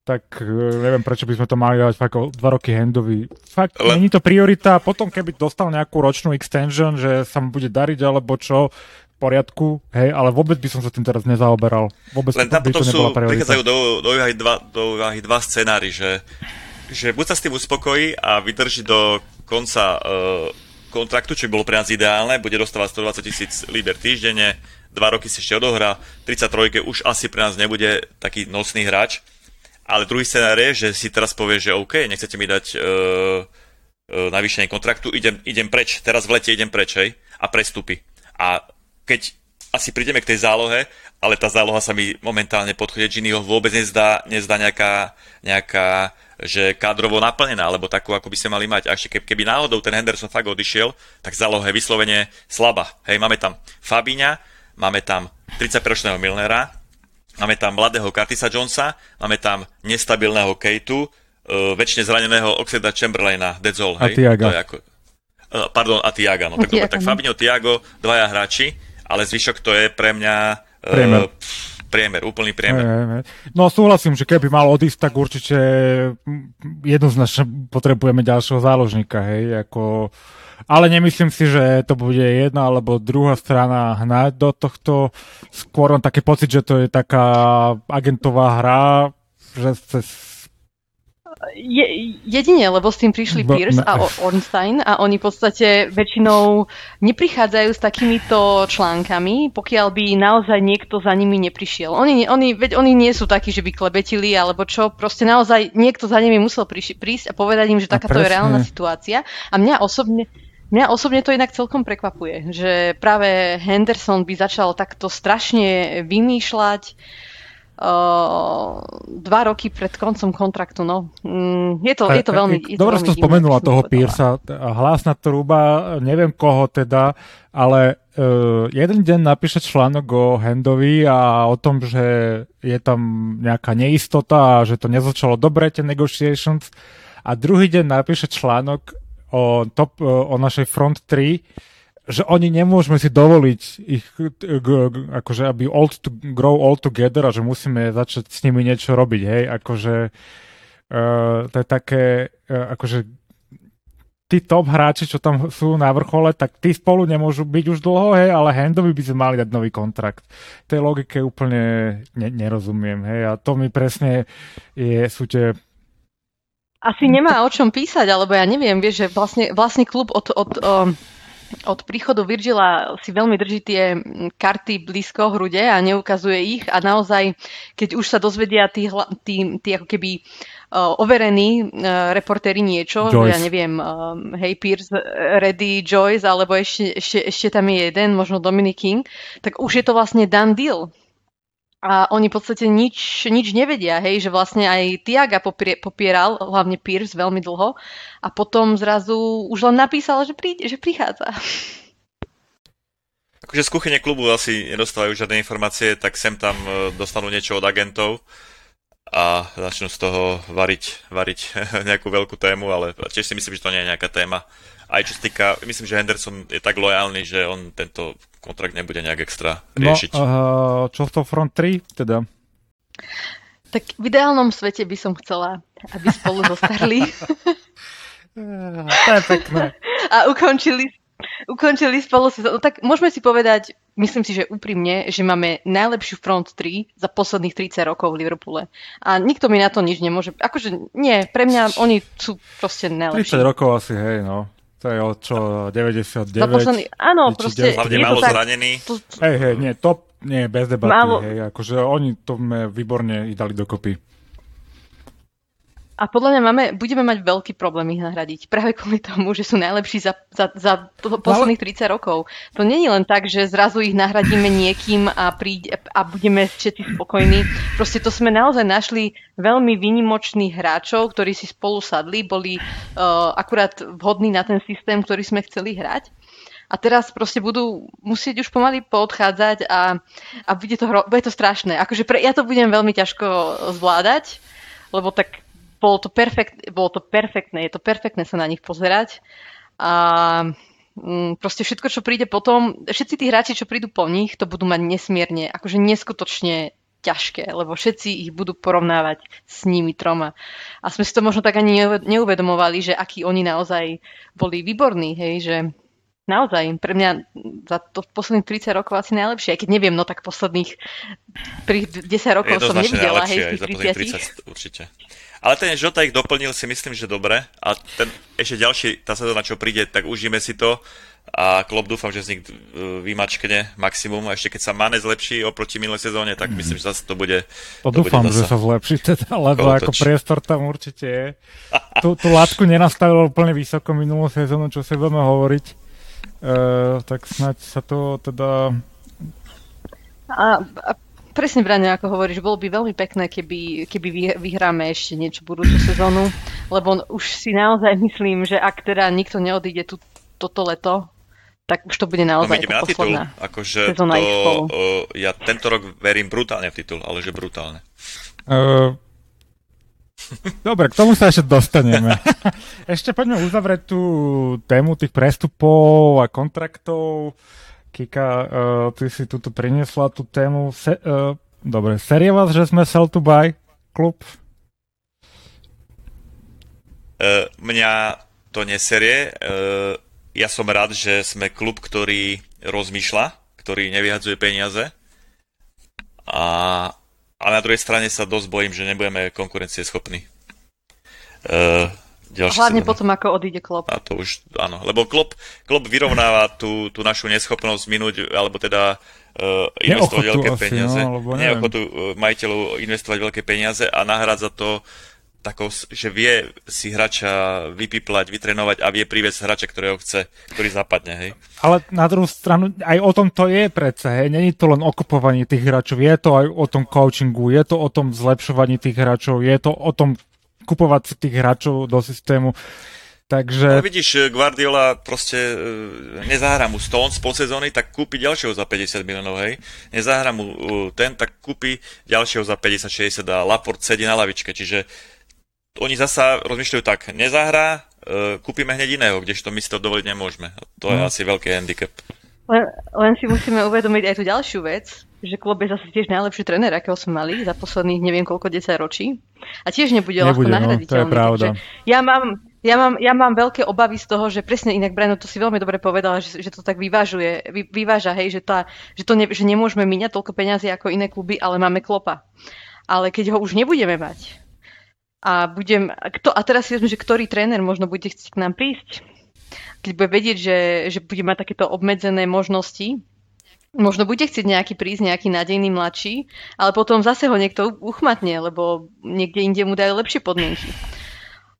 tak e, neviem, prečo by sme to mali dať fakt dva roky handovi. Fakt, Ale... není to priorita. Potom, keby dostal nejakú ročnú extension, že sa mu bude dariť, alebo čo, poriadku, hej, ale vôbec by som sa tým teraz nezaoberal. Vôbec
Len tam potom sú, prichádzajú do, do, úvahy dva, do úvahy dva scenári, že, že buď sa s tým uspokojí a vydrží do konca uh, kontraktu, čo by bolo pre nás ideálne, bude dostávať 120 tisíc liber týždenne, dva roky si ešte odohrá, 33 už asi pre nás nebude taký nosný hráč, ale druhý scenár je, že si teraz povie, že OK, nechcete mi dať uh, uh, navýšenie kontraktu, idem, idem preč, teraz v lete idem preč, hej, a prestupy. A keď asi prídeme k tej zálohe, ale tá záloha sa mi momentálne pod Ginnyho vôbec nezdá, nezdá nejaká, nejaká že kádrovo naplnená, alebo takú, ako by sme mali mať. A ešte keby, keby náhodou ten Henderson fakt odišiel, tak záloha je vyslovene slabá. Hej, máme tam Fabíňa, máme tam 35-ročného Milnera, máme tam mladého Curtisa Jonesa, máme tam nestabilného Kejtu, uh, väčšine zraneného Oxeda Chamberlaina, Dedzol, hej.
A Tiaga. To je ako,
uh, pardon, a Tiaga, no tak, dobre, tak Fabinho, Tiago, dvaja hráči, ale zvyšok to je pre mňa...
Priemer. Uh,
priemer, úplný priemer.
Hey, hey. No súhlasím, že keby mal odísť, tak určite jednoznačne potrebujeme ďalšieho záložníka, hej, ako... Ale nemyslím si, že to bude jedna alebo druhá strana hnať do tohto. Skôr mám taký pocit, že to je taká agentová hra, že cez
je, jedine, lebo s tým prišli Bo, Pierce a Ornstein a oni v podstate väčšinou neprichádzajú s takýmito článkami, pokiaľ by naozaj niekto za nimi neprišiel. Oni, oni, veď oni nie sú takí, že by klebetili alebo čo, proste naozaj niekto za nimi musel prísť a povedať im, že takáto je reálna situácia. A mňa osobne, Mňa osobne to inak celkom prekvapuje, že práve Henderson by začal takto strašne vymýšľať, dva roky pred koncom kontraktu. No. Mm, je, to, je to veľmi... Je
Dobre,
to
si spomenula toho Piersa. Hlásna truba, neviem koho teda, ale uh, jeden deň napíše článok o Hendovi a o tom, že je tam nejaká neistota a že to nezačalo dobre, tie negotiations. A druhý deň napíše článok o, top, o našej front 3 že oni nemôžeme si dovoliť ich, akože aby old to, grow all together a že musíme začať s nimi niečo robiť, hej, akože uh, to je také, uh, akože tí top hráči, čo tam sú na vrchole, tak tí spolu nemôžu byť už dlho, hej, ale Handovi by sme mali dať nový kontrakt. Tej logike úplne ne, nerozumiem, hej, a to mi presne je, sú tie
asi nemá o čom písať, alebo ja neviem, vieš, že vlastne, vlastne klub od, od um, od príchodu Virgila si veľmi drží tie karty blízko hrude a neukazuje ich a naozaj, keď už sa dozvedia tí, tí, tí ako keby uh, overení uh, reportéri niečo, Joyce. ja neviem, uh, Hey Pierce, Reddy, Joyce, alebo ešte, ešte, ešte tam je jeden, možno Dominic King, tak už je to vlastne done deal a oni v podstate nič, nič nevedia, hej, že vlastne aj Tiaga popie, popieral, hlavne Pierce, veľmi dlho a potom zrazu už len napísal, že, príde, že prichádza.
Akože z kuchyne klubu asi nedostávajú žiadne informácie, tak sem tam e, dostanú niečo od agentov a začnú z toho variť, variť nejakú veľkú tému, ale tiež si myslím, že to nie je nejaká téma. Aj čo sa týka, myslím, že Henderson je tak lojálny, že on tento kontrakt nebude nejak extra no, riešiť. No,
uh, čo to front 3 teda?
Tak v ideálnom svete by som chcela, aby spolu zostarli.
to je pekné.
A ukončili, ukončili spolu sezónu. Tak môžeme si povedať, myslím si, že úprimne, že máme najlepšiu front 3 za posledných 30 rokov v Liverpoole. A nikto mi na to nič nemôže... Akože nie, pre mňa oni sú proste najlepší.
30 rokov asi, hej, no. To je od čo, 99? Za
posledný, áno, proste...
Hlavne málo tak, zranený. To,
hej, hej, nie, top, nie, bez debaty, málo... hej, akože oni to výborne dali dokopy.
A podľa mňa máme, budeme mať veľký problém ich nahradiť. Práve kvôli tomu, že sú najlepší za, za, za posledných 30 rokov. To není len tak, že zrazu ich nahradíme niekým a, príď, a budeme všetci spokojní. Proste to sme naozaj našli veľmi vynimočných hráčov, ktorí si spolu sadli, boli uh, akurát vhodní na ten systém, ktorý sme chceli hrať. A teraz proste budú musieť už pomaly poodchádzať a, a bude, to, bude to strašné. Akože pre, ja to budem veľmi ťažko zvládať, lebo tak bolo to, perfekt, bolo to perfektné, je to perfektné sa na nich pozerať. A mm, proste všetko, čo príde potom, všetci tí hráči, čo prídu po nich, to budú mať nesmierne, akože neskutočne ťažké, lebo všetci ich budú porovnávať s nimi troma. A sme si to možno tak ani neuvedomovali, že akí oni naozaj boli výborní, hej, že naozaj pre mňa za to posledných 30 rokov asi najlepšie, aj keď neviem, no tak posledných 10 rokov som nevidela, hej, z tých
30. určite. Ale ten Žota ich doplnil si myslím, že dobre. A ten ešte ďalší, tá sezóna, čo príde, tak užíme si to. A Klopp dúfam, že z nich e, vymačkne maximum. A ešte keď sa Mane zlepší oproti minulej sezóne, tak myslím, že zase to bude...
To, to dúfam, bude že sa zlepší teda, lebo ako priestor tam určite je. tú, tú látku nenastavil úplne vysoko minulú sezónu, čo si budeme hovoriť. Uh, tak snáď sa to teda...
A, a presne Braňo, ako hovoríš, bolo by veľmi pekné, keby, keby vyhráme ešte niečo budúcu sezónu, lebo už si naozaj myslím, že ak teda nikto neodíde tu, toto leto, tak už to bude no, naozaj no,
na titul, akože to, uh, ja tento rok verím brutálne v titul, ale že brutálne. Uh,
dobre, k tomu sa ešte dostaneme. ešte poďme uzavrieť tú tému tých prestupov a kontraktov. Kika, uh, ty si tuto priniesla tú tému. Se, uh, dobre, serie vás, že sme sell to buy klub?
Uh, mňa to neserie. Uh, ja som rád, že sme klub, ktorý rozmýšľa, ktorý nevyhadzuje peniaze. A, a na druhej strane sa dosť bojím, že nebudeme konkurencieschopní. Uh,
ďalšie Hlavne potom, ako odíde Klopp.
A to už, áno, lebo Klopp, Klopp vyrovnáva tú, tú našu neschopnosť minúť, alebo teda uh, investovať Neochotu veľké asi, peniaze. No, Neochotu uh, majiteľov investovať veľké peniaze a nahrádza to takou, že vie si hráča vypiplať, vytrenovať a vie priviesť hráča, ktorého chce, ktorý zapadne, hej.
Ale na druhú stranu, aj o tom to je predsa, hej. Není to len o kupovaní tých hráčov, je to aj o tom coachingu, je to o tom zlepšovaní tých hráčov, je to o tom kupovať si tých hráčov do systému. Takže...
Ale vidíš, Guardiola proste e, nezahrá mu Stones pol sezóny, tak kúpi ďalšieho za 50 miliónov, hej. Nezahrá mu e, ten, tak kúpi ďalšieho za 50-60 a Laport sedí na lavičke. Čiže oni zasa rozmýšľajú tak, nezahrá, e, kúpime hneď iného, kdežto my si to dovoliť nemôžeme. To je no. asi veľký handicap.
Len, len si musíme uvedomiť aj tú ďalšiu vec, že klub je zase tiež najlepší tréner, akého sme mali za posledných neviem koľko 10 ročí. A tiež nebude, nebude ľahko no, nahraditeľný.
To je pravda.
Ja mám, ja, mám, ja mám veľké obavy z toho, že presne inak Breno to si veľmi dobre povedala, že, že to tak vyvážuje, vy, vyváža, hej, že, tá, že, to ne, že nemôžeme míňať toľko peniazy ako iné kluby, ale máme klopa. Ale keď ho už nebudeme mať a budem, kto, a teraz si vezme, že ktorý tréner možno bude chcieť k nám prísť, keď bude vedieť, že, že bude mať takéto obmedzené možnosti, možno bude chcieť nejaký prísť, nejaký nádejný mladší, ale potom zase ho niekto uchmatne, lebo niekde inde mu dajú lepšie podmienky.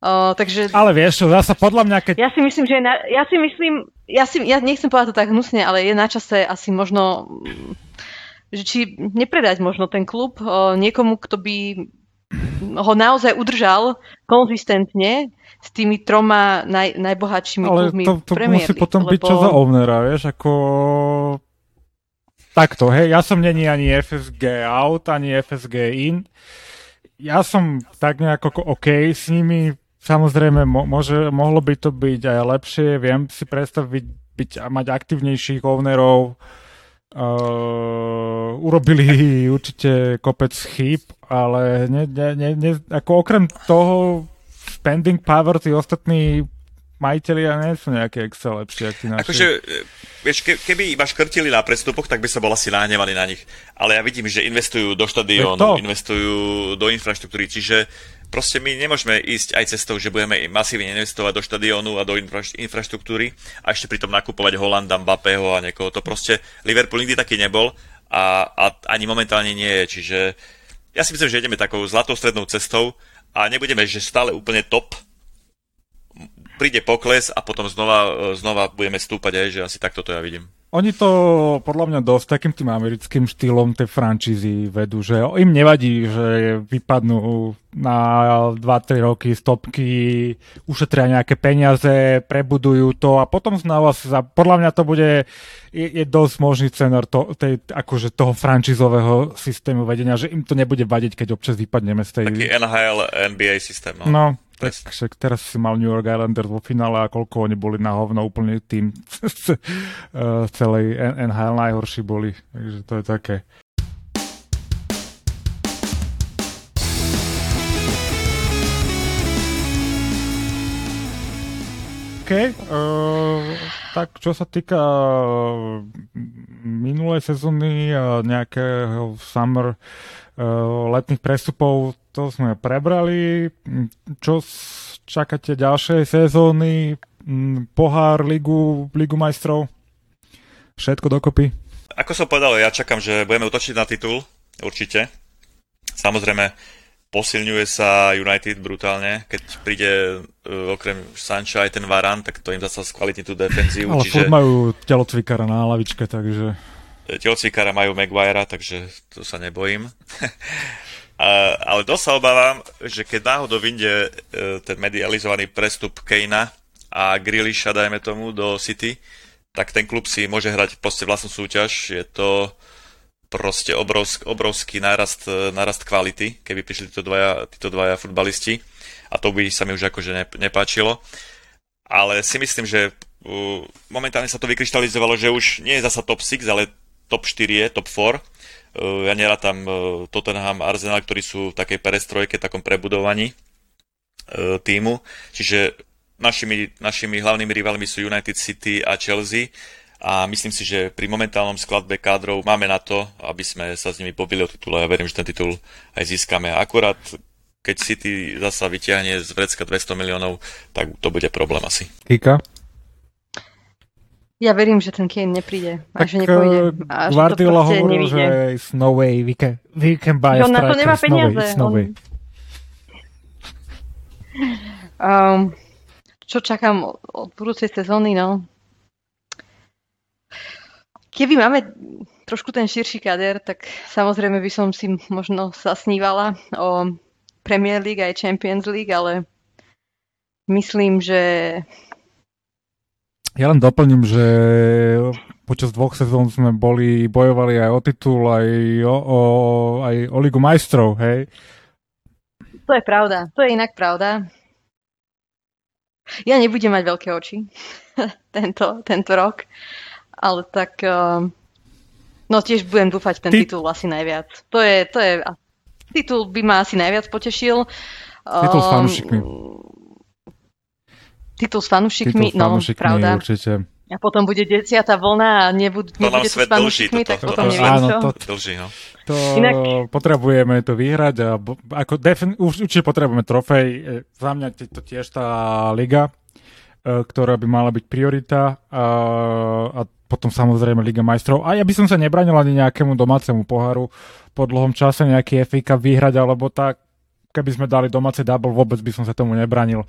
Uh, takže...
Ale vieš zase podľa mňa, keď...
Ja si myslím, že na, ja si myslím, ja, si, ja nechcem povedať to tak hnusne, ale je na čase asi možno, že či nepredať možno ten klub uh, niekomu, kto by ho naozaj udržal konzistentne s tými troma naj, najbohatšími
Ale
klubmi
to, to musí potom lebo... byť čo za ovnera, vieš, ako takto, hej, ja som není ani FSG out, ani FSG in. Ja som tak nejako OK s nimi, samozrejme, mo- môže, mohlo by to byť aj lepšie, viem si predstaviť byť, mať aktívnejších ownerov, Uh, urobili určite kopec chýb, ale ne, ne, ne, ako okrem toho spending power, tí ostatní majiteľia nie sú nejaké Excel lepšie, tí naši.
Akože, vieš, ke, keby iba škrtili na prestupoch, tak by sa bol asi nahnevaný na nich. Ale ja vidím, že investujú do štadiónu, investujú do infraštruktúry, čiže proste my nemôžeme ísť aj cestou, že budeme masívne investovať do štadiónu a do infra- infraštruktúry a ešte pritom nakupovať Holanda, Mbappého a niekoho. To proste Liverpool nikdy taký nebol a, a ani momentálne nie je. Čiže ja si myslím, že ideme takou zlatou strednou cestou a nebudeme, že stále úplne top, príde pokles a potom znova, znova budeme stúpať aj, že asi takto to ja vidím.
Oni to podľa mňa dosť takým tým americkým štýlom tej frančízy vedú, že im nevadí, že vypadnú na 2-3 roky stopky, ušetria nejaké peniaze, prebudujú to a potom znova sa, podľa mňa to bude, je, je dosť možný scenár to, tej, akože toho frančízového systému vedenia, že im to nebude vadiť, keď občas vypadneme z tej...
Taký NHL, NBA systém, no.
No, tak však teraz si mal New York Islanders vo finále a koľko oni boli na hovno úplne tým celej NHL najhorší boli. Takže to je také. OK. Uh, tak čo sa týka uh, minulej sezóny nejakého summer uh, letných prestupov, to sme prebrali. Čo čakáte ďalšej sezóny? Mm, pohár, ligu, ligu majstrov? Všetko dokopy?
Ako som povedal, ja čakám, že budeme utočiť na titul, určite. Samozrejme, posilňuje sa United brutálne, keď príde uh, okrem Sancha aj ten Varan, tak to im zase skvalitní tú defenzívu.
Ale čiže... majú telocvikára na lavičke, takže...
Telocvikára majú Maguirea, takže to sa nebojím. A, ale dosť sa obávam, že keď náhodou vyjde e, ten medializovaný prestup Kejna a Grealisha, dajme tomu, do City, tak ten klub si môže hrať proste vlastnú súťaž. Je to proste obrovsk, obrovský nárast, e, nárast kvality, keby prišli títo dvaja, títo dvaja futbalisti. A to by sa mi už akože nepáčilo. Ale si myslím, že momentálne sa to vykryštalizovalo, že už nie je zasa top 6, ale top 4 je, top 4 ja nerátam Tottenham, Arsenal, ktorí sú v takej perestrojke, takom prebudovaní týmu. Čiže našimi, našimi hlavnými rivalmi sú United City a Chelsea a myslím si, že pri momentálnom skladbe kádrov máme na to, aby sme sa s nimi pobili o titul a ja verím, že ten titul aj získame. Akurát keď City zasa vyťahne z vrecka 200 miliónov, tak to bude problém asi.
Kika?
Ja verím, že ten Kane nepríde a tak, že nepôjde.
Eh, a Guardiola že hovoril, nevíde. že it's no way, we can, we can buy a
on na to nemá peniaze. No way, no Um, čo čakám od budúcej sezóny, no? Keby máme trošku ten širší kader, tak samozrejme by som si možno zasnívala o Premier League aj Champions League, ale myslím, že
ja len doplním, že počas dvoch sezón sme boli, bojovali aj o titul, aj o, o, aj o Ligu majstrov, hej?
To je pravda, to je inak pravda. Ja nebudem mať veľké oči tento, tento rok, ale tak uh, no tiež budem dúfať ten Ty... titul asi najviac. To je, to je, titul by ma asi najviac potešil.
Titul s fanúšikmi. Um,
titul s fanúšikmi, no, pravda.
Určite.
A potom bude desiatá vlna a nebud, to nebude to s fanúšikmi, tak to, potom to, neviem áno, čo. To,
dlží, no. to Inak... potrebujeme to vyhrať a ako defin, už, určite potrebujeme trofej. E, za mňa to tiež tá liga, ktorá by mala byť priorita a, a potom samozrejme Liga majstrov. A ja by som sa nebranil ani nejakému domácemu poháru po dlhom čase nejaký FA vyhrať, alebo tak, keby sme dali domáce double, vôbec by som sa tomu nebranil.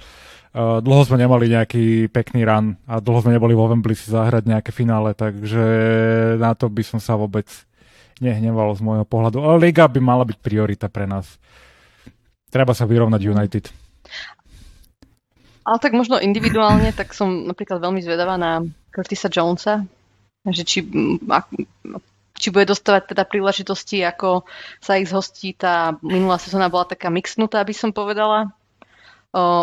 Uh, dlho sme nemali nejaký pekný run a dlho sme neboli vo Wembley si zahrať nejaké finále, takže na to by som sa vôbec nehneval z môjho pohľadu. Ale Liga by mala byť priorita pre nás. Treba sa vyrovnať United.
Ale tak možno individuálne, tak som napríklad veľmi zvedavá na Curtisa Jonesa, že či, či bude dostávať teda príležitosti, ako sa ich zhostí. Tá minulá sezóna bola taká mixnutá, by som povedala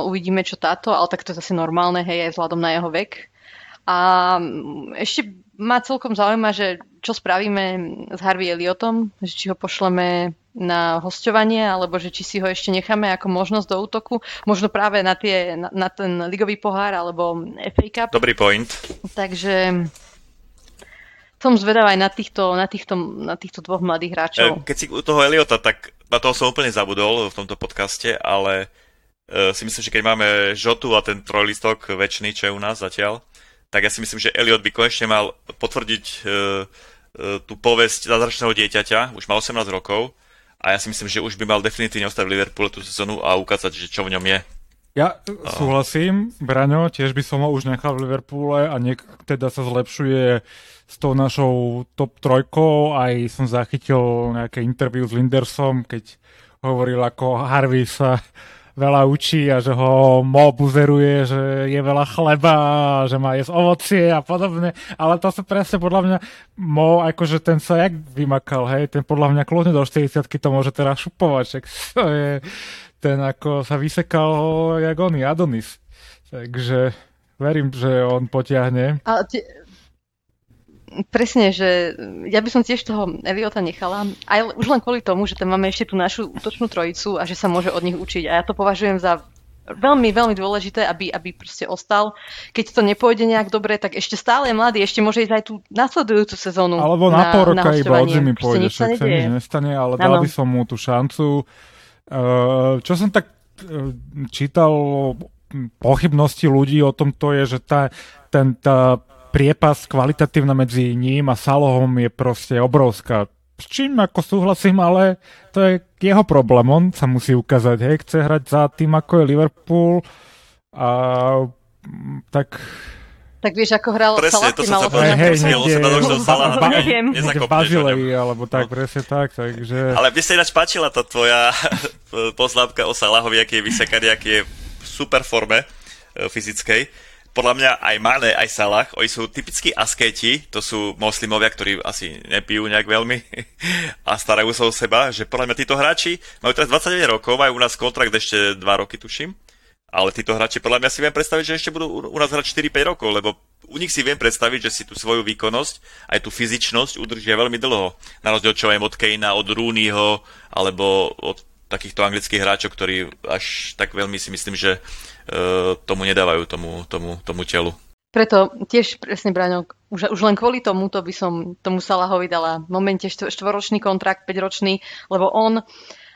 uvidíme, čo táto, ale tak to je zase normálne, hej, aj vzhľadom na jeho vek. A ešte ma celkom zaujíma, že čo spravíme s Harvey Elliotom, že či ho pošleme na hostovanie, alebo že či si ho ešte necháme ako možnosť do útoku, možno práve na, tie, na, na ten ligový pohár alebo FA Cup.
Dobrý point.
Takže som zvedavá aj na týchto, na, týchto, na týchto dvoch mladých hráčov.
E, keď si u toho Eliota, tak na toho som úplne zabudol v tomto podcaste, ale uh, si myslím, že keď máme Žotu a ten trojlistok väčší, čo je u nás zatiaľ, tak ja si myslím, že Eliot by konečne mal potvrdiť uh, tú povesť zázračného dieťaťa, už má 18 rokov a ja si myslím, že už by mal definitívne ostať v Liverpoole tú sezónu a ukázať, že čo v ňom je.
Ja súhlasím, Braňo, tiež by som ho už nechal v Liverpoole a niek teda sa zlepšuje s tou našou top trojkou, aj som zachytil nejaké interview s Lindersom, keď hovoril, ako Harvey sa veľa učí a že ho Mo buzeruje, že je veľa chleba, že má jesť ovocie a podobne, ale to sa presne podľa mňa Mo, akože ten sa jak vymakal, hej, ten podľa mňa kľudne do 40 to môže teraz šupovať, však to je, ten ako sa vysekal jak oný Adonis. Takže verím, že on potiahne.
A tie, Presne, že ja by som tiež toho Eliota nechala, aj už len kvôli tomu, že tam máme ešte tú našu útočnú trojicu a že sa môže od nich učiť. A ja to považujem za veľmi, veľmi dôležité, aby, aby proste ostal. Keď to nepôjde nejak dobre, tak ešte stále je mladý, ešte môže ísť aj tú nasledujúcu sezónu.
Alebo na, na pol roka na iba od zimy pôjde, však sa nič nestane, ale dal by som mu tú šancu. Uh, čo som tak uh, čítal pochybnosti ľudí o tomto je, že tá, ten, tá priepas kvalitatívna medzi ním a Salohom je proste obrovská. S čím ako súhlasím, ale to je jeho problém. On sa musí ukázať, hej, chce hrať za tým, ako je Liverpool a tak
tak vieš, ako hral
presne,
Salah,
to som sa povedal,
hej,
presne, on sa nadal, Salah
alebo tak, no. presne tak, takže...
Ale mne sa ináč páčila tá tvoja poznámka o Salahovi, aký je vysekaný, aký je v super forme e, fyzickej podľa mňa aj Mane, aj Salah, oni sú typickí askéti, to sú moslimovia, ktorí asi nepijú nejak veľmi a starajú sa o seba, že podľa mňa títo hráči majú teraz 29 rokov, majú u nás kontrakt ešte 2 roky, tuším, ale títo hráči podľa mňa si viem predstaviť, že ešte budú u nás hrať 4-5 rokov, lebo u nich si viem predstaviť, že si tú svoju výkonnosť, aj tú fyzičnosť udržia veľmi dlho. Na rozdiel čo aj od Kejna, od Rooneyho, alebo od takýchto anglických hráčov, ktorí až tak veľmi si myslím, že uh, tomu nedávajú tomu, tomu, tomu telu.
Preto tiež presne, Braňo, už, už len kvôli tomu to by som tomu Salahovi dala v momente štvoročný kontrakt, 5-ročný, lebo on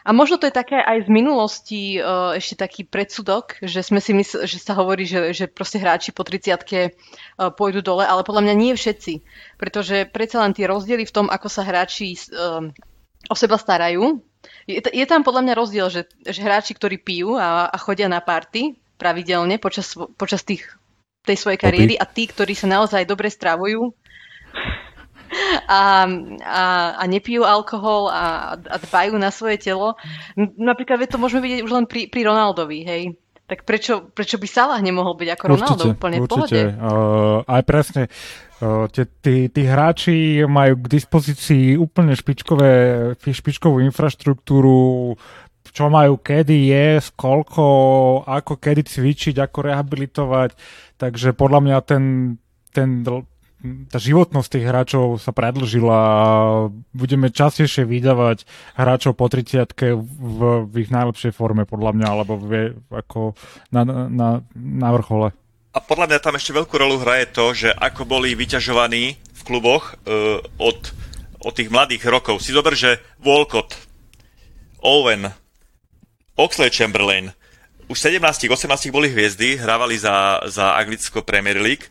a možno to je také aj z minulosti uh, ešte taký predsudok, že sme si mysl- že sa hovorí, že, že proste hráči po 30 uh, pôjdu dole, ale podľa mňa nie všetci. Pretože predsa len tie rozdiely v tom, ako sa hráči uh, o seba starajú, je, je tam podľa mňa rozdiel, že, že hráči, ktorí pijú a, a chodia na party pravidelne počas, počas tých, tej svojej kariéry a tí, ktorí sa naozaj dobre stravujú a, a, a nepijú alkohol a, a dbajú na svoje telo. Napríklad to môžeme vidieť už len pri, pri Ronaldovi, hej tak prečo, prečo by Salah nemohol byť ako Ronaldo určite, úplne v pohode?
Uh, aj presne. Uh, tí hráči majú k dispozícii úplne špičkové, špičkovú infraštruktúru, čo majú kedy jesť, koľko, ako kedy cvičiť, ako rehabilitovať. Takže podľa mňa ten, ten tá životnosť tých hráčov sa predlžila a budeme častejšie vydávať hráčov po 30 v, v ich najlepšej forme, podľa mňa, alebo v, ako na, na, na vrchole.
A podľa mňa tam ešte veľkú rolu hraje to, že ako boli vyťažovaní v kluboch uh, od, od tých mladých rokov. Si zober, že Walcott, Owen, Oxley Chamberlain, už 17-18 boli hviezdy, hrávali za, za anglicko Premier League,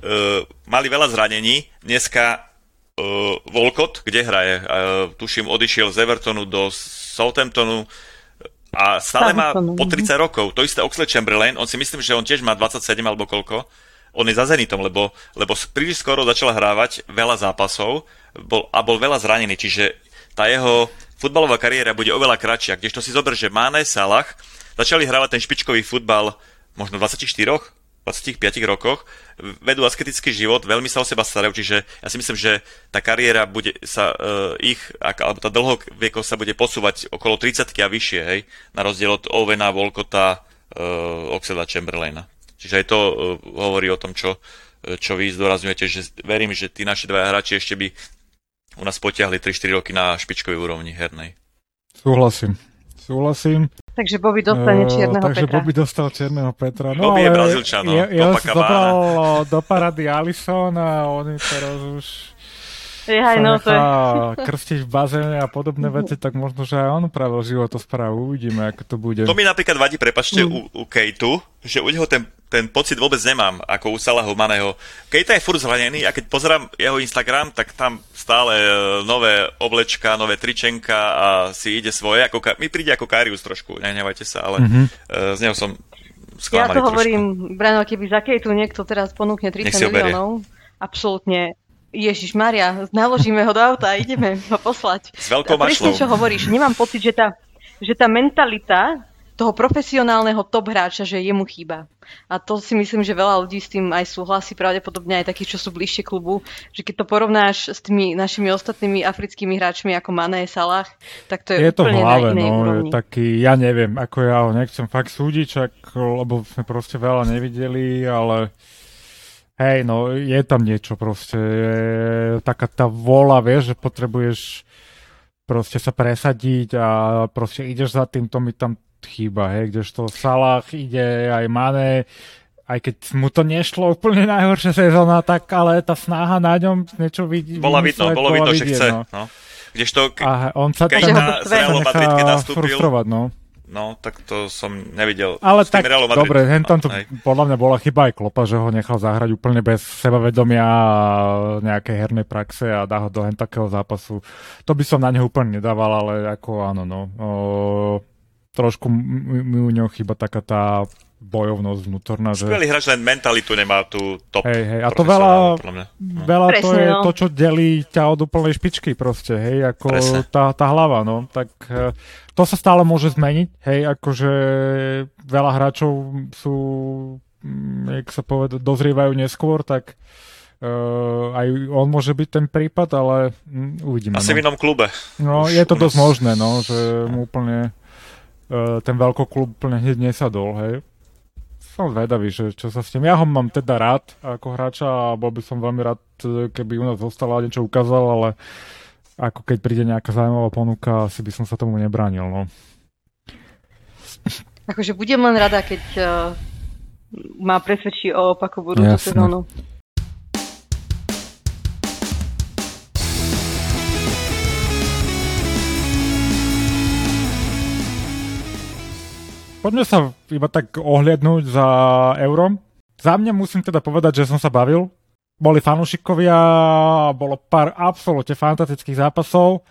uh, mali veľa zranení. Dneska uh, Volkot, kde hraje, uh, tuším, odišiel z Evertonu do Southamptonu a stále má po 30 rokov. To isté Oxley Chamberlain, on si myslím, že on tiež má 27 alebo koľko. On je za Zenitom, lebo, lebo príliš skoro začal hrávať veľa zápasov bol, a bol veľa zranený, čiže tá jeho futbalová kariéra bude oveľa kratšia. Kdežto si zober, že Mane, Salah začali hrávať ten špičkový futbal možno 24 25 rokoch, vedú asketický život, veľmi sa o seba starajú, čiže ja si myslím, že tá kariéra bude sa uh, ich, alebo tá dlhoviekosť sa bude posúvať okolo 30 a vyššie, hej, na rozdiel od Owena, Volkota, uh, Oxela Chamberlaina. Čiže aj to uh, hovorí o tom, čo, čo vy zdôrazňujete, že verím, že tí naši dva hráči ešte by u nás potiahli 3-4 roky na špičkovej úrovni hernej.
Súhlasím. Súhlasím.
Takže Bobby dostane čierneho
uh, takže
Petra.
Bobby dostal čierneho Petra. No,
Bobby je Brazílčan, no.
Ja, ja si
Copacabana.
zobral do parady Alison a oni teraz už sa
no, to je...
krstiť v bazéne a podobné veci, tak možno, že aj on upravil životosprávu. Uvidíme, ako to bude.
To mi napríklad vadí, prepačte, u, u Kejtu, že u neho ten, ten pocit vôbec nemám, ako u Salaho Maného. Kejta je furt zranený a keď pozerám jeho Instagram, tak tam stále e, nové oblečka, nové tričenka a si ide svoje. Ako, mi príde ako Karius trošku, nehnevajte sa, ale mm-hmm. z neho som
Ja
sklamaný
to
trošku.
hovorím, Brano, keby za Kejtu niekto teraz ponúkne
Nech
30
si ho berie.
miliónov, absolútne Ježiš Maria, naložíme ho do auta a ideme ho poslať.
S veľkou
A presne,
mašľou.
čo hovoríš, nemám pocit, že tá, že tá mentalita toho profesionálneho top hráča, že jemu chýba. A to si myslím, že veľa ľudí s tým aj súhlasí, pravdepodobne aj takí, čo sú bližšie klubu, že keď to porovnáš s tými našimi ostatnými africkými hráčmi ako Mané, Salah, tak to je,
je to v
úplne
hlave,
na inej
no,
úrovni.
taký, ja neviem, ako ja ho nechcem fakt súdiť, čak, lebo sme proste veľa nevideli, ale hej, no, je tam niečo proste, je taká tá vola, vieš, že potrebuješ proste sa presadiť a proste ideš za tým, to mi tam chýba, hej, kdežto Salah ide aj Mane, aj keď mu to nešlo úplne najhoršia sezóna, tak ale tá snaha na ňom niečo vidí.
Bola vidno, bolo vidno, že chce.
No.
No. Kdežto, k-
A on sa tam
na,
sa
Madrid, keď nastúpil,
no.
no, tak to som nevidel.
Ale
S
tak,
Realom Madrid.
dobre, hen tam to
Hej.
podľa mňa bola chyba aj Klopa, že ho nechal zahrať úplne bez sebavedomia a nejakej hernej praxe a dá ho do hen takého zápasu. To by som na neho úplne nedával, ale ako áno, no. O, trošku mi u neho chyba taká tá bojovnosť vnútorná, že
Skvelý hráč, len mentalitu nemá tú top.
Hej, hej, a to veľa-
mňa.
Veľa to
Presne,
je
no.
to, čo delí ťa od úplnej špičky proste, hej, ako
Presne.
tá, tá hlava, no, tak eh, to sa stále môže zmeniť, hej, akože veľa hráčov sú, mm, jak sa poveda, dozrievajú neskôr, tak uh, aj on môže byť ten prípad, ale mm, uvidíme.
Asi v
no.
inom klube.
no,
už
je to
u nás-
dosť možné, no, že mu úplne ten veľkoklub úplne hneď nesadol, hej. Som zvedavý, že čo sa s tým... Ja ho mám teda rád ako hráča a bol by som veľmi rád, eh, keby u nás zostal a niečo ukázal, ale ako keď príde nejaká zaujímavá ponuka, asi by som sa tomu nebránil, no.
Akože budem len rada, keď uh, ma presvedčí o opaku budúcu sezónu.
Poďme sa iba tak ohliadnúť za eurom. Za mňa musím teda povedať, že som sa bavil. Boli fanúšikovia, bolo pár absolútne fantastických zápasov.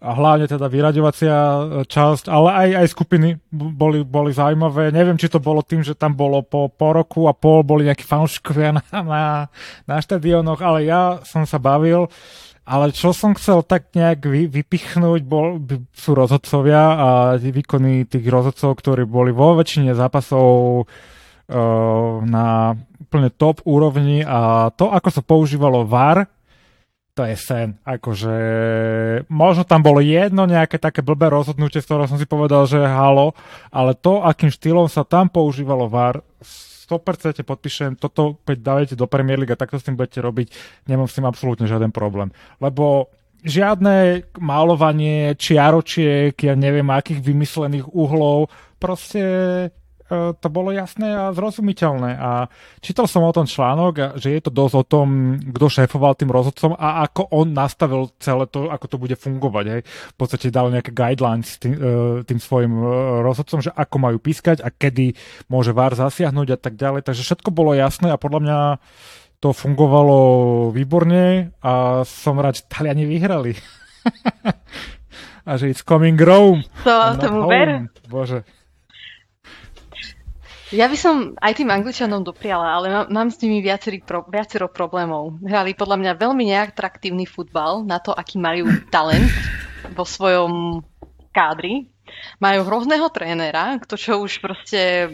A hlavne teda vyraďovacia časť, ale aj, aj skupiny boli, boli zaujímavé. Neviem, či to bolo tým, že tam bolo po, po roku a pol boli nejakí fanúšikovia na, na, na štadionoch, ale ja som sa bavil. Ale čo som chcel tak nejak vy, vypichnúť, bol, sú rozhodcovia a výkony tých rozhodcov, ktorí boli vo väčšine zápasov uh, na úplne top úrovni a to, ako sa používalo VAR, to je sen. Akože možno tam bolo jedno nejaké také blbé rozhodnutie, z ktorého som si povedal, že halo, ale to, akým štýlom sa tam používalo VAR, 100% podpíšem, toto keď dávate do Premier League a takto s tým budete robiť, nemám s tým absolútne žiaden problém. Lebo žiadne málovanie čiaročiek, ja neviem akých vymyslených uhlov, proste to bolo jasné a zrozumiteľné. A čítal som o tom článok, že je to dosť o tom, kto šéfoval tým rozhodcom a ako on nastavil celé to, ako to bude fungovať. Hej. V podstate dal nejaké guidelines tým, e, tým svojim e, rozhodcom, že ako majú pískať a kedy môže VAR zasiahnuť a tak ďalej. Takže všetko bolo jasné a podľa mňa to fungovalo výborne a som rád, že Taliani vyhrali. a že it's coming Rome.
To, tomu ver.
Bože.
Ja by som aj tým Angličanom dopriala, ale mám, mám s nimi viacerý pro, viacero problémov. Hrali podľa mňa veľmi neatraktívny futbal na to, aký majú talent vo svojom kádri. Majú hrozného trénera, to čo už proste...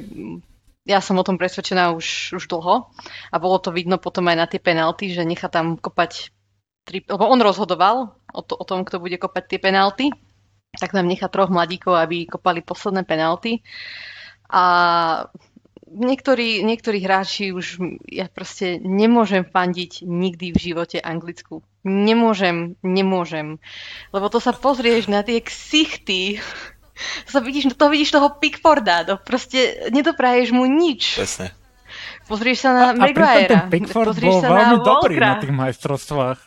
Ja som o tom presvedčená už, už dlho a bolo to vidno potom aj na tie penalty, že nechá tam kopať tri, lebo on rozhodoval o, to, o tom, kto bude kopať tie penalty, tak tam nechá troch mladíkov, aby kopali posledné penalty. A niektorí, niektorí hráči už, ja proste nemôžem fandiť nikdy v živote Anglicku. Nemôžem, nemôžem. Lebo to sa pozrieš na tie ksichty, to, sa vidíš, to vidíš toho Pickforda, to proste nedopraješ mu nič.
Presne.
Pozrieš sa na
A, a pritom ten Pickford
pozrieš
bol
sa
veľmi
na
dobrý na tých majstrovstvách.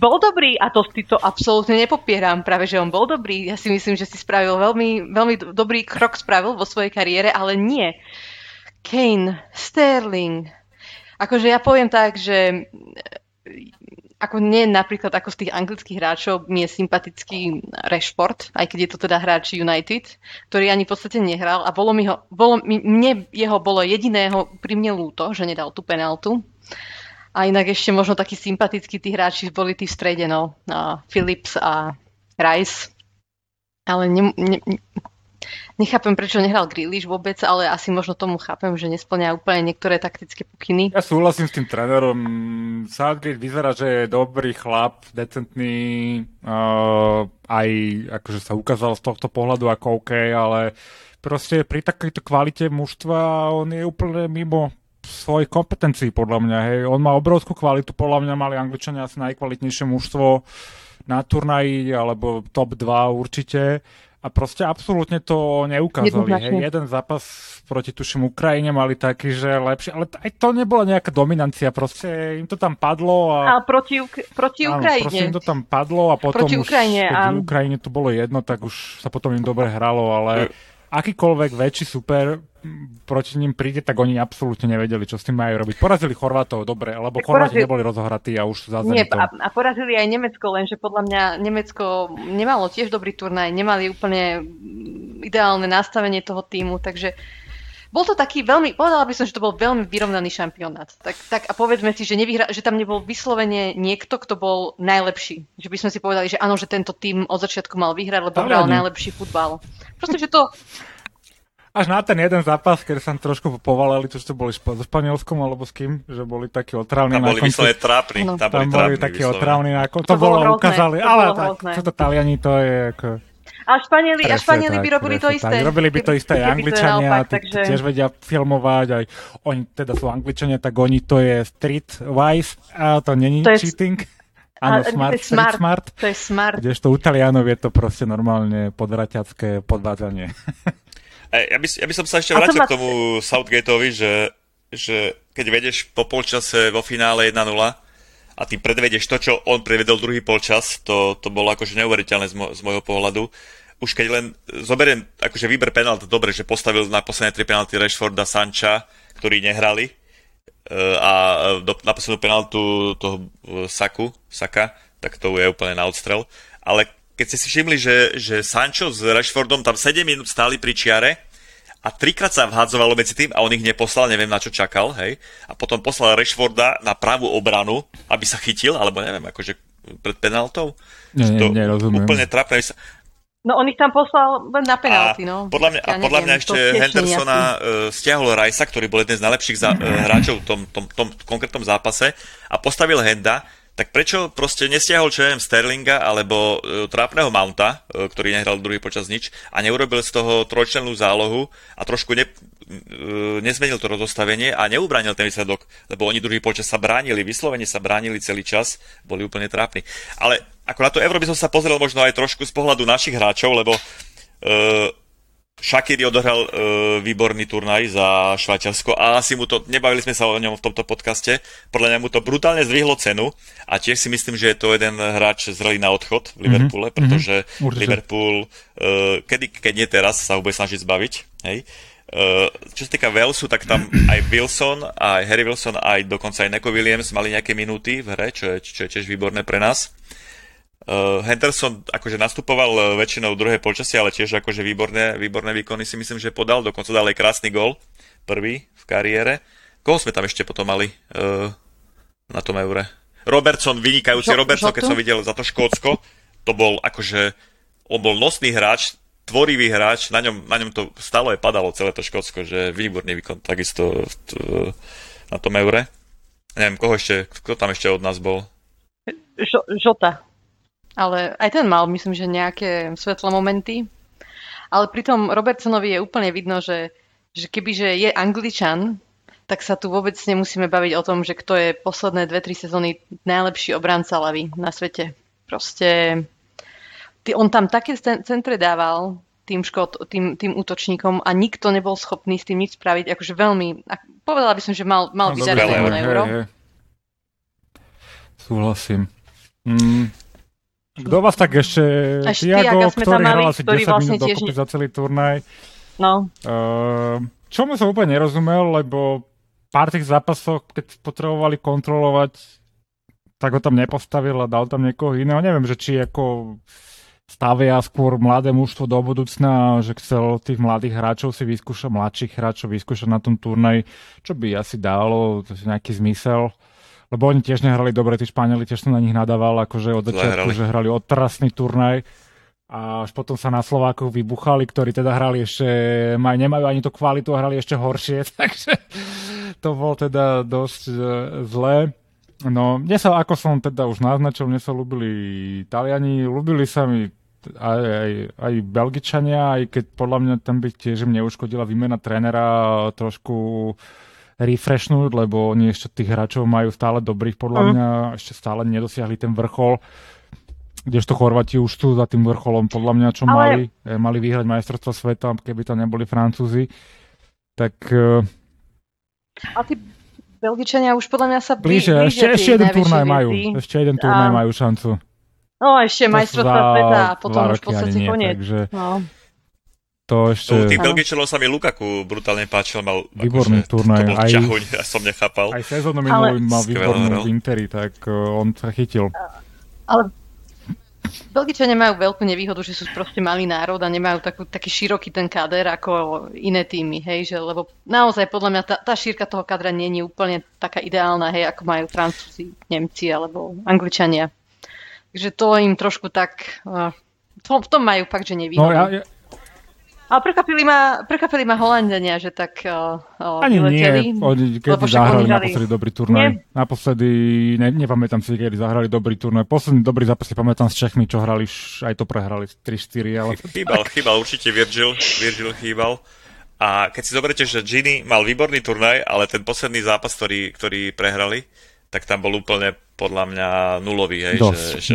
Bol dobrý a to, to absolútne nepopieram, práve že on bol dobrý. Ja si myslím, že si spravil veľmi, veľmi do- dobrý krok spravil vo svojej kariére, ale nie. Kane, Sterling. Akože ja poviem tak, že e, ako nie napríklad ako z tých anglických hráčov mi je sympatický Rashford, aj keď je to teda hráč United, ktorý ani v podstate nehral a bolo mi ho, bolo, mne jeho bolo jediného pri mne ľúto, že nedal tú penaltu. A inak ešte možno takí sympatickí tí hráči boli tí v strede, no. A Phillips a Rice. Ale ne, ne, nechápem, prečo nehral Grealish vôbec, ale asi možno tomu chápem, že nesplňa úplne niektoré taktické pokyny.
Ja súhlasím s tým trénerom. Southgate vyzerá, že je dobrý chlap, decentný, uh, aj akože sa ukázal z tohto pohľadu ako OK, ale proste pri takejto kvalite mužstva on je úplne mimo svojich kompetencií, podľa mňa. Hej. On má obrovskú kvalitu, podľa mňa mali Angličania asi najkvalitnejšie mužstvo na turnaji, alebo top 2 určite. A proste absolútne to neukázali. Hej. Jeden zápas proti tuším Ukrajine mali taký, že lepšie, ale aj to nebola nejaká dominancia, proste im to tam padlo a...
A proti, proti
Áno, proste
Ukrajine.
im to tam padlo a potom
Proti
už,
Ukrajine,
keď
a-
v Ukrajine to bolo jedno, tak už sa potom im dobre hralo, ale akýkoľvek väčší super proti ním príde, tak oni absolútne nevedeli, čo s tým majú robiť. Porazili Chorvátov, dobre, lebo
Tak
Chorváti
porazili-
neboli rozohratí a už sú za
Nie, a, a porazili aj Nemecko, lenže podľa mňa Nemecko nemalo tiež dobrý turnaj, nemali úplne ideálne nastavenie toho týmu, takže bol to taký veľmi, povedala by som, že to bol veľmi vyrovnaný šampionát. Tak, tak a povedzme si, že, nevyhra, že tam nebol vyslovene niekto, kto bol najlepší. Že by sme si povedali, že áno, že tento tým od začiatku mal vyhrať, lebo hral
Taliani.
najlepší futbal. Proste, že to,
Až na ten jeden zápas, keď sa tam trošku povalali, čo to boli špa- so Španielskom alebo s kým, že boli takí otravní
Tam
na
boli
konci.
vyslovene trápni.
No.
Tam boli,
Tam boli
trápni,
takí otravní na konci.
To
To,
bolo
bolo ukázali,
to
ale
bolo
tak, čo to Taliani, to je ako...
a Španieli, a
Presne
Španieli by
tak,
robili to
presne
isté.
Tak. Robili by to isté aj
to
Angličania,
naopak, takže...
tiež vedia filmovať, aj oni teda sú Angličania, tak oni to je street wise a to není
To je-
cheating.
A-
Áno,
to je
smart,
smart.
smart.
To je smart.
Kdežto u Talianov je to proste normálne podvraťacké podvádzanie.
Ja by, ja by som sa ešte
A to
vrátil
ma-
k tomu Southgateovi, že, že keď vedeš po polčase vo finále 1-0 a ty predvedeš to, čo on predvedol druhý polčas, to, to bolo akože neuveriteľné z, mo- z môjho pohľadu. Už keď len zoberiem, akože výber penalt, dobre, že postavil na posledné tri penalty Rashforda, Sancha, ktorí nehrali e, a do, na poslednú penaltu toho e, Saku, Saka, tak to je úplne na odstrel. Ale keď ste si všimli, že, že Sancho s Rashfordom tam 7 minút stáli pri čiare a trikrát sa vhádzovalo medzi tým a on ich neposlal, neviem na čo čakal, hej. A potom poslal Rashforda na pravú obranu, aby sa chytil, alebo neviem, akože pred penaltou.
Nie, nie,
to
nerozumiem.
Úplne trapné.
No on ich tam poslal len na penalty,
a
no.
podľa mňa, a
Ja
podľa
neviem,
mňa ešte Hendersona
jasné.
uh, stiahol Rajsa, ktorý bol jeden z najlepších za, uh, hráčov v tom, tom, tom konkrétnom zápase a postavil Henda, tak prečo proste nestiahol, čo Sterlinga alebo uh, trápneho Mounta, uh, ktorý nehral druhý počas nič a neurobil z toho trojčlennú zálohu a trošku ne, uh, nezmenil to rozostavenie a neubránil ten výsledok, lebo oni druhý počas sa bránili, vyslovene sa bránili celý čas, boli úplne trápni. Ale ako na to Euro by som sa pozrel možno aj trošku z pohľadu našich hráčov, lebo uh, Shakiri odohral uh, výborný turnaj za Švajčiarsko a asi mu to, nebavili sme sa o ňom v tomto podcaste, podľa mňa mu to brutálne zvýhlo cenu a tiež si myslím, že je to jeden hráč zrelý na odchod v Liverpoole, mm-hmm. pretože
Určite.
Liverpool, uh, kedy, keď nie teraz, sa ho bude snažiť zbaviť, hej. Uh, čo sa týka Walesu, tak tam aj Wilson, aj Harry Wilson, aj dokonca aj Neko Williams mali nejaké minúty v hre, čo je, čo je tiež výborné pre nás. Uh, Henderson akože nastupoval uh, väčšinou v druhej polčasti, ale tiež akože výborné, výborné výkony si myslím, že podal. Dokonca dal aj krásny gol, prvý v kariére. Koho sme tam ešte potom mali uh, na tom eure? Robertson, vynikajúci
Žo-
Robertson, keď som videl za to Škótsko, to bol akože, on bol nosný hráč, tvorivý hráč, na ňom, na ňom to stále aj padalo celé to Škótsko, že výborný výkon takisto v, t- na tom eure. Neviem, koho ešte, kto tam ešte od nás bol?
Žo- Žota. Ale aj ten mal, myslím, že nejaké svetlé momenty. Ale pri tom Robertsonovi je úplne vidno, že že kebyže je Angličan, tak sa tu vôbec nemusíme baviť o tom, že kto je posledné dve, tri sezóny najlepší obranca lavy na svete. Proste on tam také centre dával tým, škod, tým, tým útočníkom a nikto nebol schopný s tým nič spraviť. Akože veľmi, povedala by som, že mal, mal no, vyzerať na euro. Hej, hej.
Súhlasím. Mm. Kto vás tak ešte... ešte Tiago, ktorý hral asi 10 vlastne minút dokopy za celý turnaj.
No.
Uh, čo mu som úplne nerozumel, lebo pár tých zápasov, keď potrebovali kontrolovať, tak ho tam nepostavil a dal tam niekoho iného. Neviem, že či ako stavia skôr mladé mužstvo do budúcna, že chcel tých mladých hráčov si vyskúšať, mladších hráčov vyskúšať na tom turnaji, čo by asi dalo nejaký zmysel. Lebo oni tiež nehrali dobre, tí Španieli tiež som na nich nadával, akože od začiatku, že hrali otrasný turnaj a až potom sa na Slovákoch vybuchali, ktorí teda hrali ešte, maj, nemajú ani tú kvalitu a hrali ešte horšie, takže to bolo teda dosť uh, zlé. No, mne sa, ako som teda už naznačil, mne sa ľúbili Taliani, ľúbili sa mi aj, aj, aj Belgičania, aj keď podľa mňa tam by tiež mne uškodila výmena trénera trošku refreshnúť, lebo oni ešte tých hráčov majú stále dobrých, podľa mm. mňa ešte stále nedosiahli ten vrchol kdežto Chorvati už sú za tým vrcholom, podľa mňa, čo Ale... mali. E, mali vyhrať majstrovstvo sveta, keby tam neboli Francúzi. Tak... E,
A tí Belgičania už podľa mňa sa
blíže. Ešte, ešte jeden turnaj majú. Ešte jeden turnaj a... majú šancu.
No ešte majstrovstvo sveta a potom už v podstate koniec. Takže... No.
To ešte...
U tých Belgičanov sa mi Lukaku brutálne páčil, mal
výborný akože, turnaj.
To bol aj, ja som nechápal.
Aj sezónu minulý Ale... mal výbornú v Interi, tak uh, on sa chytil.
Ale Belgičania majú veľkú nevýhodu, že sú proste malý národ a nemajú takú, taký široký ten kader ako iné týmy, hej, že, lebo naozaj podľa mňa tá, tá šírka toho kadra nie je úplne taká ideálna, hej, ako majú Francúzi, Nemci alebo Angličania. Takže to im trošku tak, v tom, v tom majú fakt, že nevýhodu. No, ja, ja, ale prekvapili ma, prekvapili ma Holandania, že tak uh,
Ani vyleteli. nie, oni, keď zahrali naposledy dobrý turnaj. Nie? Naposledy, ne, nepamätám si, keď zahrali dobrý turnaj. Posledný dobrý zápas si pamätám s Čechmi, čo hrali, aj to prehrali 3-4. Ale...
Chýbal, chýbal určite Virgil, Virgil chýbal. A keď si zoberiete, že Gini mal výborný turnaj, ale ten posledný zápas, ktorý, ktorý prehrali, tak tam bol úplne podľa mňa nulový, hej,
Dosť, že, že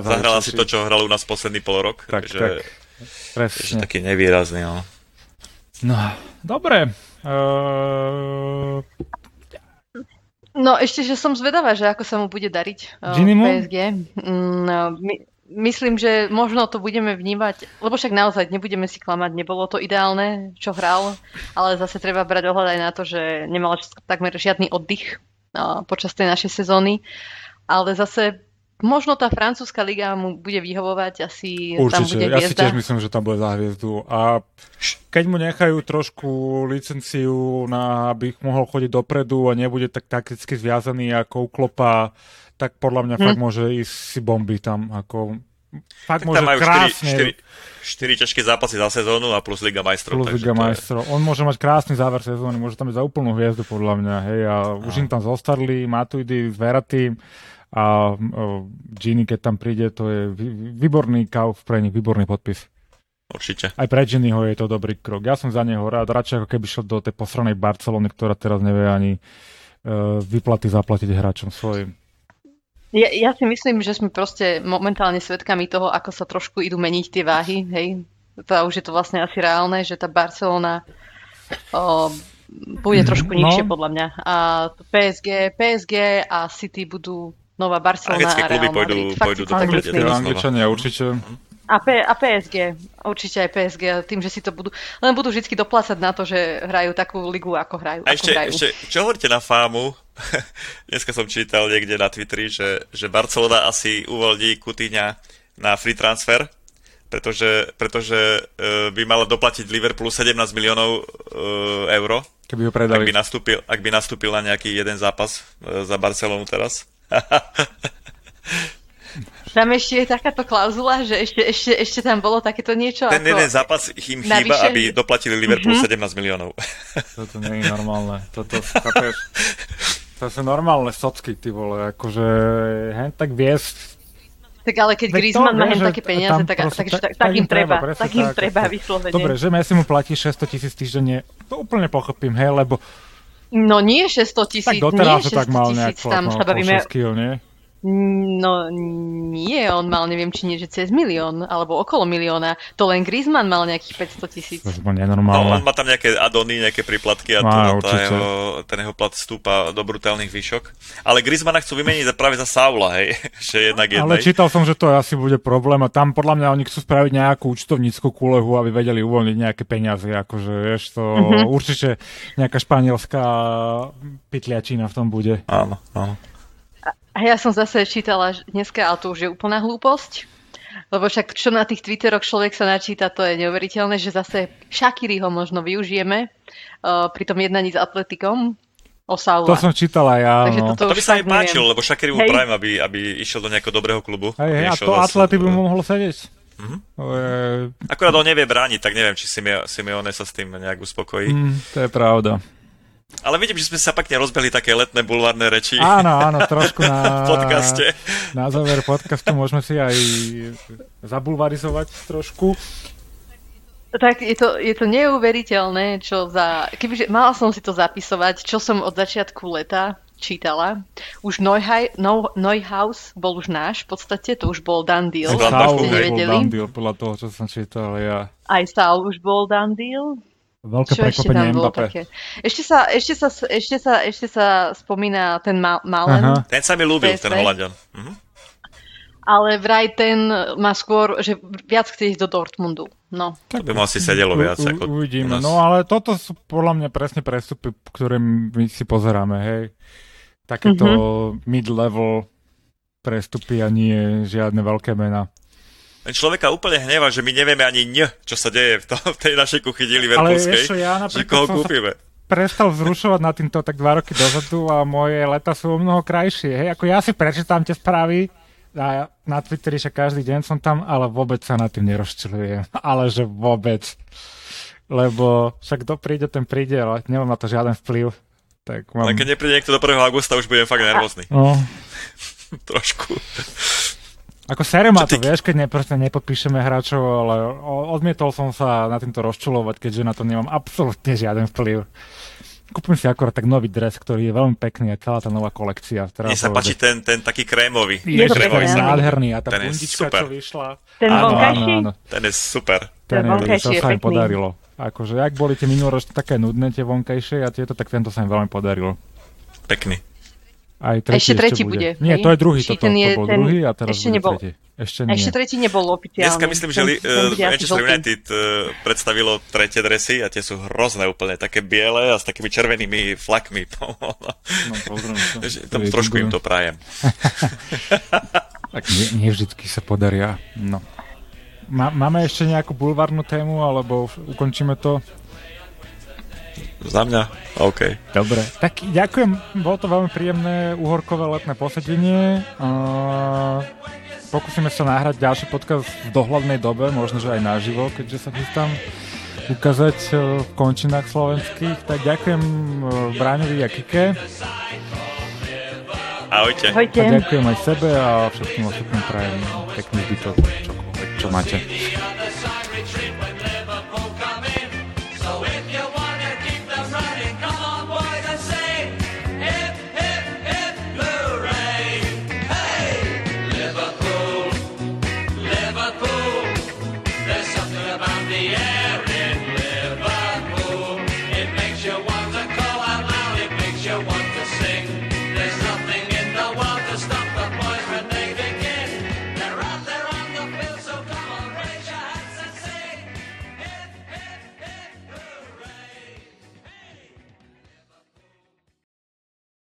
zahrala si to, čo hral u nás posledný pol rok.
Tak, že, tak.
Presne. taký nevýrazný, no.
No, dobre. Uh...
No ešte, že som zvedavá, že ako sa mu bude dariť uh, PSG. Mm, no, my, myslím, že možno to budeme vnímať, lebo však naozaj nebudeme si klamať, nebolo to ideálne, čo hral, ale zase treba brať ohľad aj na to, že nemal takmer žiadny oddych uh, počas tej našej sezóny. Ale zase Možno tá francúzska liga mu bude vyhovovať, asi Určite, tam bude hviezda.
ja si tiež myslím, že tam bude za hviezdu. A keď mu nechajú trošku licenciu, na, aby mohol chodiť dopredu a nebude tak takticky zviazaný ako uklopa, tak podľa mňa hm. fakt môže ísť si bomby tam. Ako, fakt tak môže majú krásne...
4, 4 ťažké zápasy za sezónu a plus Liga majstrov.
Plus Liga majstrov. Je... On môže mať krásny záver sezóny, môže tam ísť za úplnú hviezdu podľa mňa. Hej, a už im tam zostarli Matuidi s Veratým a Gini, keď tam príde, to je výborný kauf pre nich, výborný podpis.
Určite.
Aj pre Giniho je to dobrý krok. Ja som za neho rád, radšej ako keby šiel do tej posranej Barcelony, ktorá teraz nevie ani uh, vyplaty zaplatiť hráčom svojim.
Ja, ja si myslím, že sme proste momentálne svedkami toho, ako sa trošku idú meniť tie váhy, hej. To už je to vlastne asi reálne, že tá Barcelona o, bude trošku no. nižšie podľa mňa. A PSG, PSG a City budú Nová Barcelona
Anglické
a Real
pôjdu,
Madrid.
pôjdu do
Anglické, Angličania určite.
A, P, a PSG, určite aj PSG, tým, že si to budú, len budú vždy doplácať na to, že hrajú takú ligu, ako hrajú.
A ešte,
ako hrajú.
ešte čo hovoríte na fámu? Dneska som čítal niekde na Twitteri, že, že Barcelona asi uvoľní Kutyňa na free transfer, pretože, pretože uh, by mala doplatiť Liverpoolu 17 miliónov uh, euro.
Keby ho predali.
Ak by nastúpil, ak by nastúpil na nejaký jeden zápas uh, za Barcelonu teraz.
Tam ešte je takáto klauzula, že ešte, ešte, ešte tam bolo takéto niečo
Ten ako... jeden zápas im chýba, navýšenie. aby doplatili Liverpool mm-hmm. 17 miliónov.
Toto nie je normálne. Toto, chápeš, to sú normálne socky, ty vole, akože hen tak viesť
Tak ale keď Griezmann má hen také peniaze,
tam
tak,
proste tak-
tak,
tak
tak
im
im treba,
treba,
tak im
tak,
treba
tak.
vyslovene.
Dobre, že Messi mu platí 600 tisíc týždenne, to úplne pochopím, hej, lebo
No nie 600
tak
tisíc, nie
doteraz
600
tak mal nejak
tisíc, tam
plat,
sa
no,
bavíme,
6 kg, nie?
No nie, on mal neviem, či nie, že cez milión, alebo okolo milióna, to len Griezmann mal nejakých 500 tisíc.
To je bolo
No,
nenormálne.
on má tam nejaké adony, nejaké príplatky a to,
Má,
tá jeho, ten jeho plat stúpa do brutálnych výšok. Ale Griezmana chcú vymeniť za- práve za Saula, hej, že jednak
Ale
jednej.
čítal som, že to asi bude problém a tam podľa mňa oni chcú spraviť nejakú účtovníckú kulehu, aby vedeli uvoľniť nejaké peniaze, akože vieš, to
Mhm.
určite nejaká španielská pytliačina v tom bude.
Áno, áno.
A ja som zase čítala dneska, ale to už je úplná hlúposť, lebo však čo na tých Twitteroch človek sa načíta, to je neuveriteľné, že zase Shakiri ho možno využijeme uh, pri tom jednaní s Atletikom o Saula.
To som čítal aj ja,
Takže
no.
toto
To
už
by sa
neviem.
páčilo, lebo Shakiri mu prajem, aby, aby išiel do nejakého dobrého klubu.
Hej, hej, a to
zase-
atlety by mu mohlo sedieť.
Mhm.
To je,
Akorát on nevie brániť, tak neviem, či Simeo- Simeone sa s tým nejak uspokojí.
mm, to je pravda.
Ale vidím, že sme sa pekne rozbehli také letné bulvárne reči
Áno, áno, trošku na,
podcaste.
na záver podcastu môžeme si aj zabulvarizovať trošku.
Tak je to, je to neuveriteľné, čo za... Kebyže mala som si to zapisovať, čo som od začiatku leta čítala. Už Neuhai, no, Neuhaus bol už náš, v podstate, to už bol done deal.
Saul
hej.
bol done deal, podľa toho, čo som čítal ja.
Aj Saul už bol done deal.
Veľké
Čo ešte
prekvapenie
bolo
Mbappé.
také? Ešte sa, ešte sa, ešte sa, ešte sa spomína ten Ma- Malen,
Aha.
Ten sa mi ľúbil, ten Holandian. Mhm.
ale vraj ten má skôr, že viac chce ísť do Dortmundu. No.
To by mu asi sedelo viac.
U- u-
Ako
Uvidíme. No ale toto sú podľa mňa presne prestupy, ktoré my si pozeráme, hej. Takéto
Mhm.
mid-level prestupy a nie žiadne veľké mená.
Ten človeka úplne hneva, že my nevieme ani ň, čo sa deje v, to, v tej našej kuchyni
Ale
Liverpoolskej.
vieš čo, ja
že koho kúpime.
prestal vzrušovať na týmto tak dva roky dozadu a moje leta sú o mnoho krajšie. Hej, ako ja si prečítam tie správy a na Twitteri však každý deň som tam, ale vôbec sa nad tým nerozčilujem. Ale že vôbec. Lebo však kto príde, ten príde, ale nemám na to žiaden vplyv. Tak mám...
Len keď nepríde niekto do 1. augusta, už budem fakt nervózny.
No,
Trošku.
Ako sere ma to,
ty-
vieš, keď ne, proste nepodpíšeme hráčov, ale odmietol som sa na týmto rozčulovať, keďže na to nemám absolútne žiaden vplyv. Kúpim si akorát tak nový dres, ktorý je veľmi pekný a celá tá nová kolekcia.
Mne sa páči ten, ten taký krémový.
Je to
Krémový mi
áno.
nádherný a tá
Ten je
bundička,
super.
čo vyšla.
Ten
Áno,
vonkajší?
áno.
Ten je super.
Ten
Ten
je, to sa im
pekný.
podarilo. Akože, ak boli tie minuloročné také nudné, tie vonkajšie a tieto, tak tento sa im veľmi podarilo.
Pekný.
Aj tretí
Ešte tretí bude,
Nie,
hej?
to je druhý,
Či
toto,
ten je-
to bol
ten
druhý a teraz
ešte
bude
nebol-
tretí. Ešte nie.
Ešte tretí nebol oficiálny.
Dneska myslím, že uh,
bude asi
Manchester. United uh, predstavilo tretie dresy a tie sú hrozné úplne, také biele a s takými červenými flakmi.
No, pozriem To
trošku im to prajem.
Tak nie, nie vždycky sa podaria. No. Má, máme ešte nejakú bulvárnu tému, alebo ukončíme to?
Za mňa? OK.
Dobre. Tak ďakujem, bolo to veľmi príjemné uhorkové letné posedenie. Uh, pokúsime sa nahrať ďalší podcast v dohľadnej dobe, možno, že aj naživo, keďže sa chystám ukázať uh, v končinách slovenských. Tak ďakujem uh, Bráňovi a Kike
Ahojte.
a
Ahojte.
ďakujem aj sebe a všetkým ostatným prajem pekný zbytok, čokoľvek, čo máte.